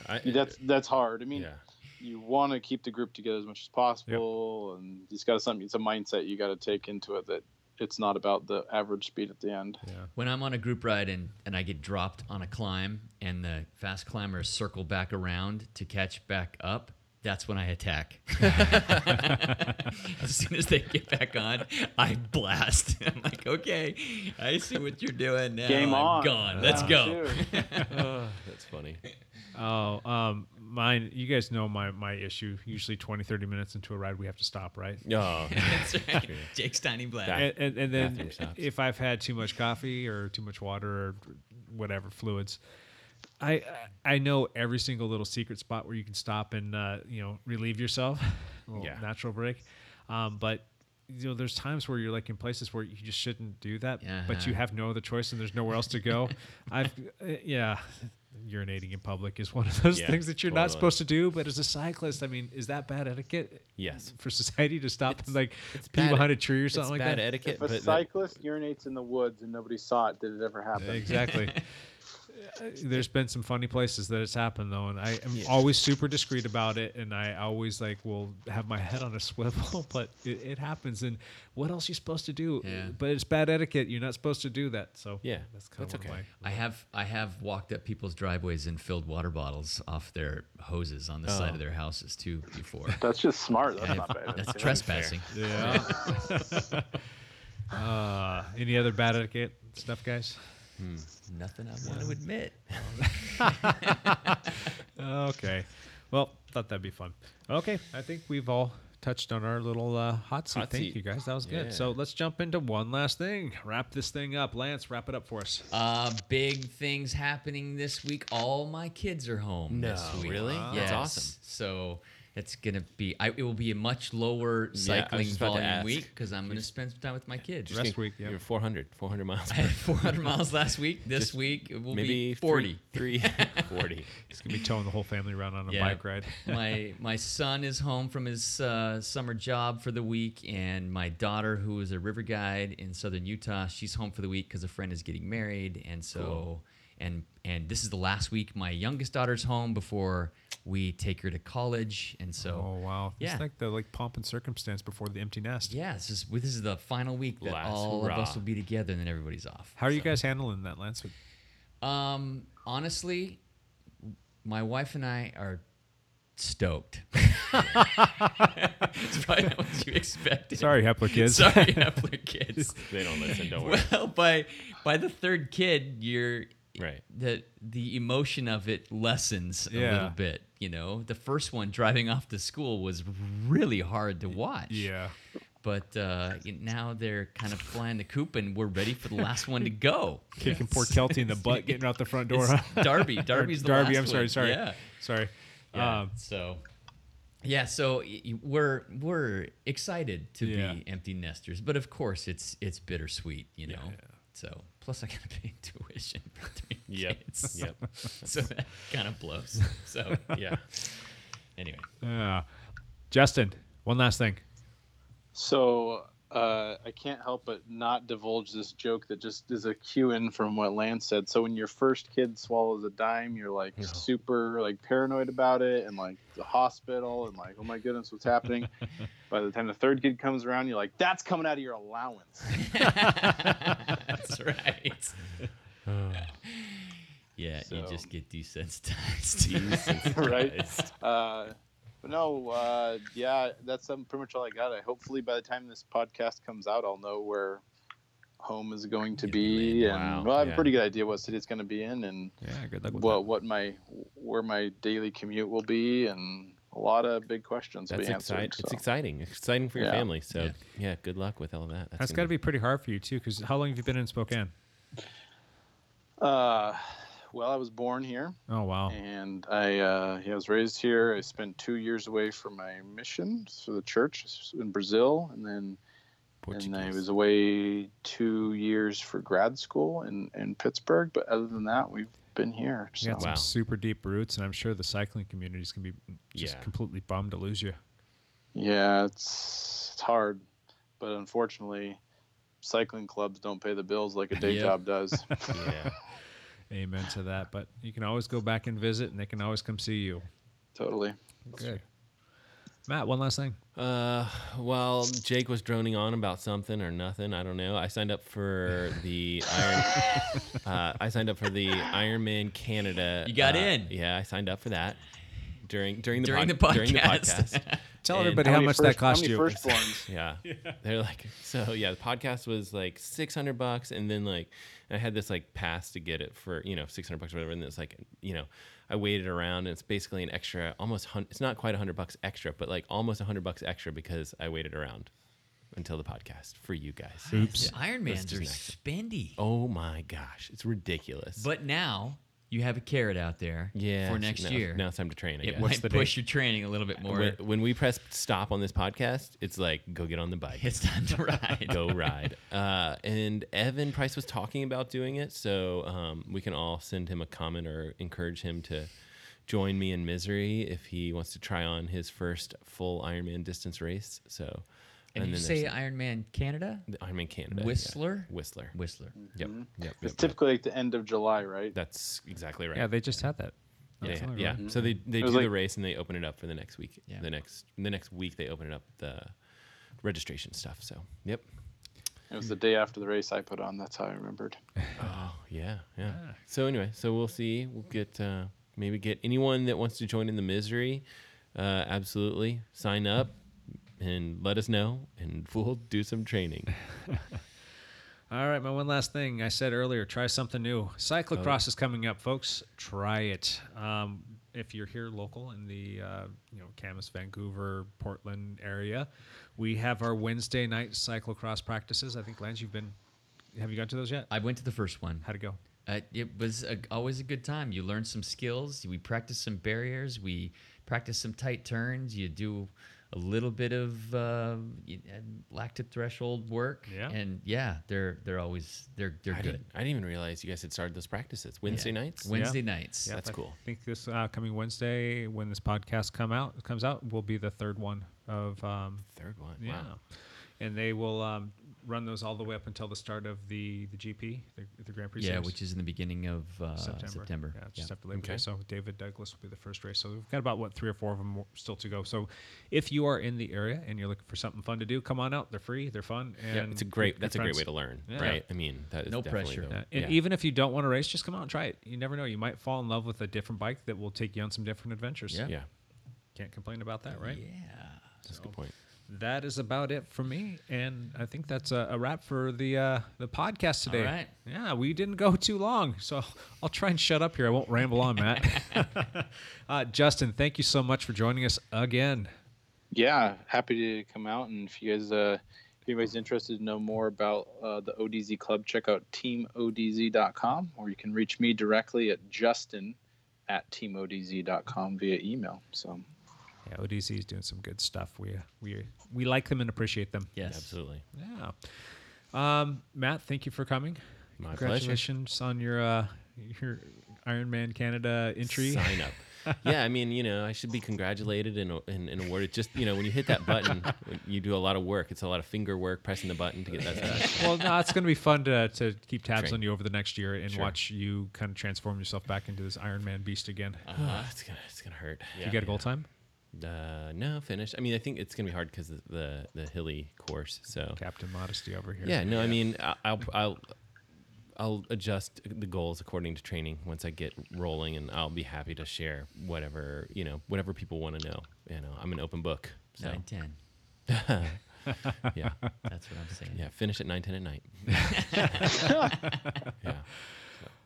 I, that's that's hard. I mean, yeah. you want to keep the group together as much as possible, and it's got something. It's a mindset you got to take into it that it's not about the average speed at the end. When I'm on a group ride and, and I get dropped on a climb and the fast climbers circle back around to catch back up, that's when I attack. as soon as they get back on, I blast. I'm like, okay, I see what you're doing now. Game I'm on. gone. Let's Round go. two. That's funny. Oh, um, mine. You guys know my my issue. Usually 20, 30 minutes into a ride, we have to stop, right? Oh, That's right. Jake's tiny black. And, and, and then if I've had too much coffee or too much water or whatever fluids, I I know every single little secret spot where you can stop and uh, you know relieve yourself, a little Yeah. natural break. Um, but you know, there's times where you're like in places where you just shouldn't do that, but you Uh-huh. have no other choice and there's nowhere else to go. I've uh, yeah. Urinating in public is one of those Yeah, things that you're not supposed to do. But as a cyclist, I mean, is that bad etiquette? Yes. For society to stop and like it's pee bad- behind a tree or it's something like bad that? etiquette, If a but that- cyclist urinates in the woods and nobody saw it, did it ever happen? Exactly. there's been some funny places that it's happened though, and I am always super discreet about it, and I always like will have my head on a swivel, but it, it happens. And what else are you supposed to do? Yeah. But it's bad etiquette. You're not supposed to do that. So Yeah, that's kind that's of okay. I have I have walked up people's driveways and filled water bottles off their hoses on the side Oh. of their houses too before. That's just smart. That's not bad. That's trespassing. Yeah. uh, any other bad etiquette stuff, guys? Nothing I want to admit. Okay. Well, thought that'd be fun. Okay, I think we've all touched on our little uh, hot seat. Hot Thank seat. you guys. That was good. Yeah. So let's jump into one last thing. Wrap this thing up. Lance, wrap it up for us. Uh, big things happening this week. All my kids are home No, this week. really? That's Yes. awesome. So it's gonna be. I, it will be a much lower Yeah, I was cycling just about to volume week because I'm gonna spend some time with my kids. Rest week, yeah. You're 400, 400 miles. I had 400 miles last week. This Just week it will Maybe be 40. Three, 40. He's gonna be towing the whole family around on a Yeah. bike ride. my my son is home from his uh, summer job for the week, and my daughter, who is a river guide in southern Utah, she's home for the week because a friend is getting married, and so and and this is the last week my youngest daughter's home before we take her to college, and so Oh wow! Yeah. It's like the like pomp and circumstance before the empty nest. yeah, this is this is the final week that Last all of us will be together, and then everybody's off. How are you guys handling that, Lance? Um, honestly, my wife and I are stoked. it's probably not what you expected. Sorry, Hepler kids. Sorry, Hepler kids. They don't listen. Don't worry. well, by by the third kid, you're Right. the the emotion of it lessens a Yeah. little bit. You know, the first one driving off to school was really hard to watch. Yeah. But uh, now they're kind of flying the coop, and we're ready for the last one to go. Kicking poor Kelty in the butt, getting out the front door. It's huh? Darby. Darby's the Darby. I'm sorry. one. Sorry. Yeah. Sorry. Yeah. Um, so, yeah. So we're we're excited to Yeah. be empty nesters, but of course it's it's bittersweet, you know. So plus I gotta pay tuition for three Yep. kids. Yep. so that kind of blows. So Yeah. anyway, yeah. Justin, one last thing. So uh, I can't help but not divulge this joke that just is a cue in from what Lance said. So when your first kid swallows a dime, you're like super like paranoid about it and like the hospital and like oh my goodness what's happening. By the time the third kid comes around, you're like that's coming out of your allowance. that's right. yeah, you just get desensitized. right? Uh, but no, uh, yeah, that's um, pretty much all I got. I hopefully by the time this podcast comes out, I'll know where home is going to be, and Wow, well, I have yeah. a pretty good idea what city it's going to be in, and Yeah. Good luck with what what my where my daily commute will be, and a lot of big questions will That's be answered. exciting. It's exciting. Exciting for your Yeah. family. So Yeah. yeah. good luck with all of that. That's gonna got to be pretty hard for you too, because how long have you been in Spokane? Uh, well, I was born here, Oh wow. and I uh, yeah, I was raised here. I spent two years away from my mission for the church in Brazil, and then and I was away two years for grad school in, in Pittsburgh. But other than that, we've been here. You So. got Wow. super deep roots, and I'm sure the cycling community is gonna be just Yeah. completely bummed to lose you. Yeah, it's it's hard, but unfortunately, cycling clubs don't pay the bills like a day Yep. job does. yeah. Amen to that. But you can always go back and visit, and they can always come see you. totally. Good. Matt, one last thing. Uh, well, Jake was droning on about something or nothing. I don't know. I signed up for the Iron. uh, I signed up for the Ironman Canada. You got uh, in. Yeah, I signed up for that during during the During pod- the during the podcast. podcast. Tell And- everybody how, many much first- that cost how many you. firstborns? Yeah. They're like, so yeah, the podcast was like 600 bucks. And then like, I had this like pass to get it for, you know, 600 bucks or whatever. And it's like, you know, I waited around and it's basically an extra, almost, hun- it's not quite 100 bucks extra, but like almost 100 bucks extra because I waited around until the podcast for you guys. The Iron Mans are spendy. Oh my gosh. It's ridiculous. But now you have a carrot out there yeah. for next now, year. Now it's time to train. I it guess. might push your training a little bit more. when, when we press stop on this podcast, it's like, go get on the bike. It's time to ride. go ride. Uh, and Evan Price was talking about doing it, so um, we can all send him a comment or encourage him to join me in misery if he wants to try on his first full Ironman distance race. So And, And you then say there's Ironman Canada? the Ironman Canada. yeah. Whistler? Whistler. Whistler. Yep. Yep. It's yep, yep. typically like the end of July, right? That's exactly right. Yeah, they just had that. Yeah, That's yeah, only yeah. right. So they, they do was the race and they open it up for the next week. Yeah. The next the next week they open it up the registration stuff. So yep. It was the day after the race I put on. That's how I remembered. Oh yeah, yeah. So anyway, so we'll see. We'll get uh, maybe get anyone that wants to join in the misery. Uh, absolutely, sign up and let us know, and we'll do some training. All right, my one last thing. I said earlier, try something new. Cyclocross is coming up, folks. Try it. Um, if you're here local in the uh, you know Camas, Vancouver, Portland area, we have our Wednesday night cyclocross practices. I think Lance, you've been. Have you gone to those yet? I went to the first one. How'd it go? Uh, it was a, always a good time. You learn some skills. We practice some barriers. We practice some tight turns. You do a little bit of uh, y- uh, threshold work. Yeah. And yeah, they're they're always they're they're I good. didn't, I didn't even realize you guys had started those practices Wednesday Yeah. nights. Wednesday nights. Yep, That's I cool. I think this uh, coming Wednesday, when this podcast come out comes out, will be the third one of um, Third one. Yeah. Wow. And they will um, run those all the way up until the start of the, the GP, the, the Grand Prix Yeah, Series. which is in the beginning of uh, September. September. Yeah, just Yeah. after Labor Day. Okay. So David Douglas will be the first race. So we've got about what three or four of them more still to go. So if you are in the area and you're looking for something fun to do, come on out. They're free. They're fun. And Yeah, it's a great. good That's a great way to learn, Yeah. right? I mean, that is No pressure. the- Yeah. And yeah. even if you don't want to race, just come out and try it. You never know. You might fall in love with a different bike that will take you on some different adventures. Yeah. yeah, Can't complain about that, right? Yeah. that's a good point. That is about it for me, and I think that's a, a wrap for the uh, the podcast today. right. Yeah, we didn't go too long, so I'll try and shut up here. I won't ramble on, Matt. uh, Justin, thank you so much for joining us again. Yeah, happy to come out. And if you guys, uh, if anybody's interested to know more about uh, the ODZ Club, check out teamodz.com, or you can reach me directly at justin at teamodz.com via email. So Yeah, ODZ is doing some good stuff. We we we like them and appreciate them. Yes. Absolutely. Yeah. Um, Matt, thank you for coming. My pleasure. Congratulations on your uh, your Ironman Canada entry. Sign up. yeah, I mean, you know, I should be congratulated and, and, and awarded. Just you know, when you hit that button, you do a lot of work. It's a lot of finger work pressing the button to get that stuff. well, no, it's going to be fun to, to keep tabs Train. on you over the next year and Sure. watch you kind of transform yourself back into this Iron Man beast again. Oh, it's gonna it's gonna hurt. Did you get a goal time? Uh, no, finish. I mean, I think it's gonna be hard because the, the the hilly course. So Captain Modesty over here. yeah, no, I mean, I- I'll I'll I'll adjust the goals according to training once I get rolling, and I'll be happy to share whatever you know, whatever people want to know. You know, I'm an open book. So Nine ten. yeah, That's what I'm saying. yeah, finish at nine ten at night. yeah.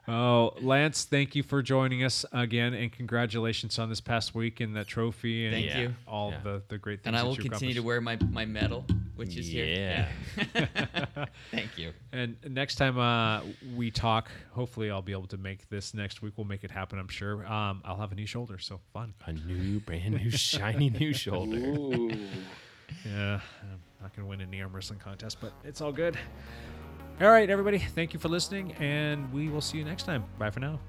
Oh, Lance, thank you for joining us again, and congratulations on this past week and that trophy and Thank Yeah. you. all Yeah. the, the great things. And I that will you continue to wear my, my medal, which is here. Yeah. Thank you. And next time uh, we talk, hopefully I'll be able to make this next week. We'll make it happen, I'm sure. Um, I'll have a new shoulder, so fun. A new, brand new, shiny new shoulder. Ooh. Yeah, I'm not going to win any arm wrestling contest, but it's all good. All right, everybody, thank you for listening, and we will see you next time. Bye for now.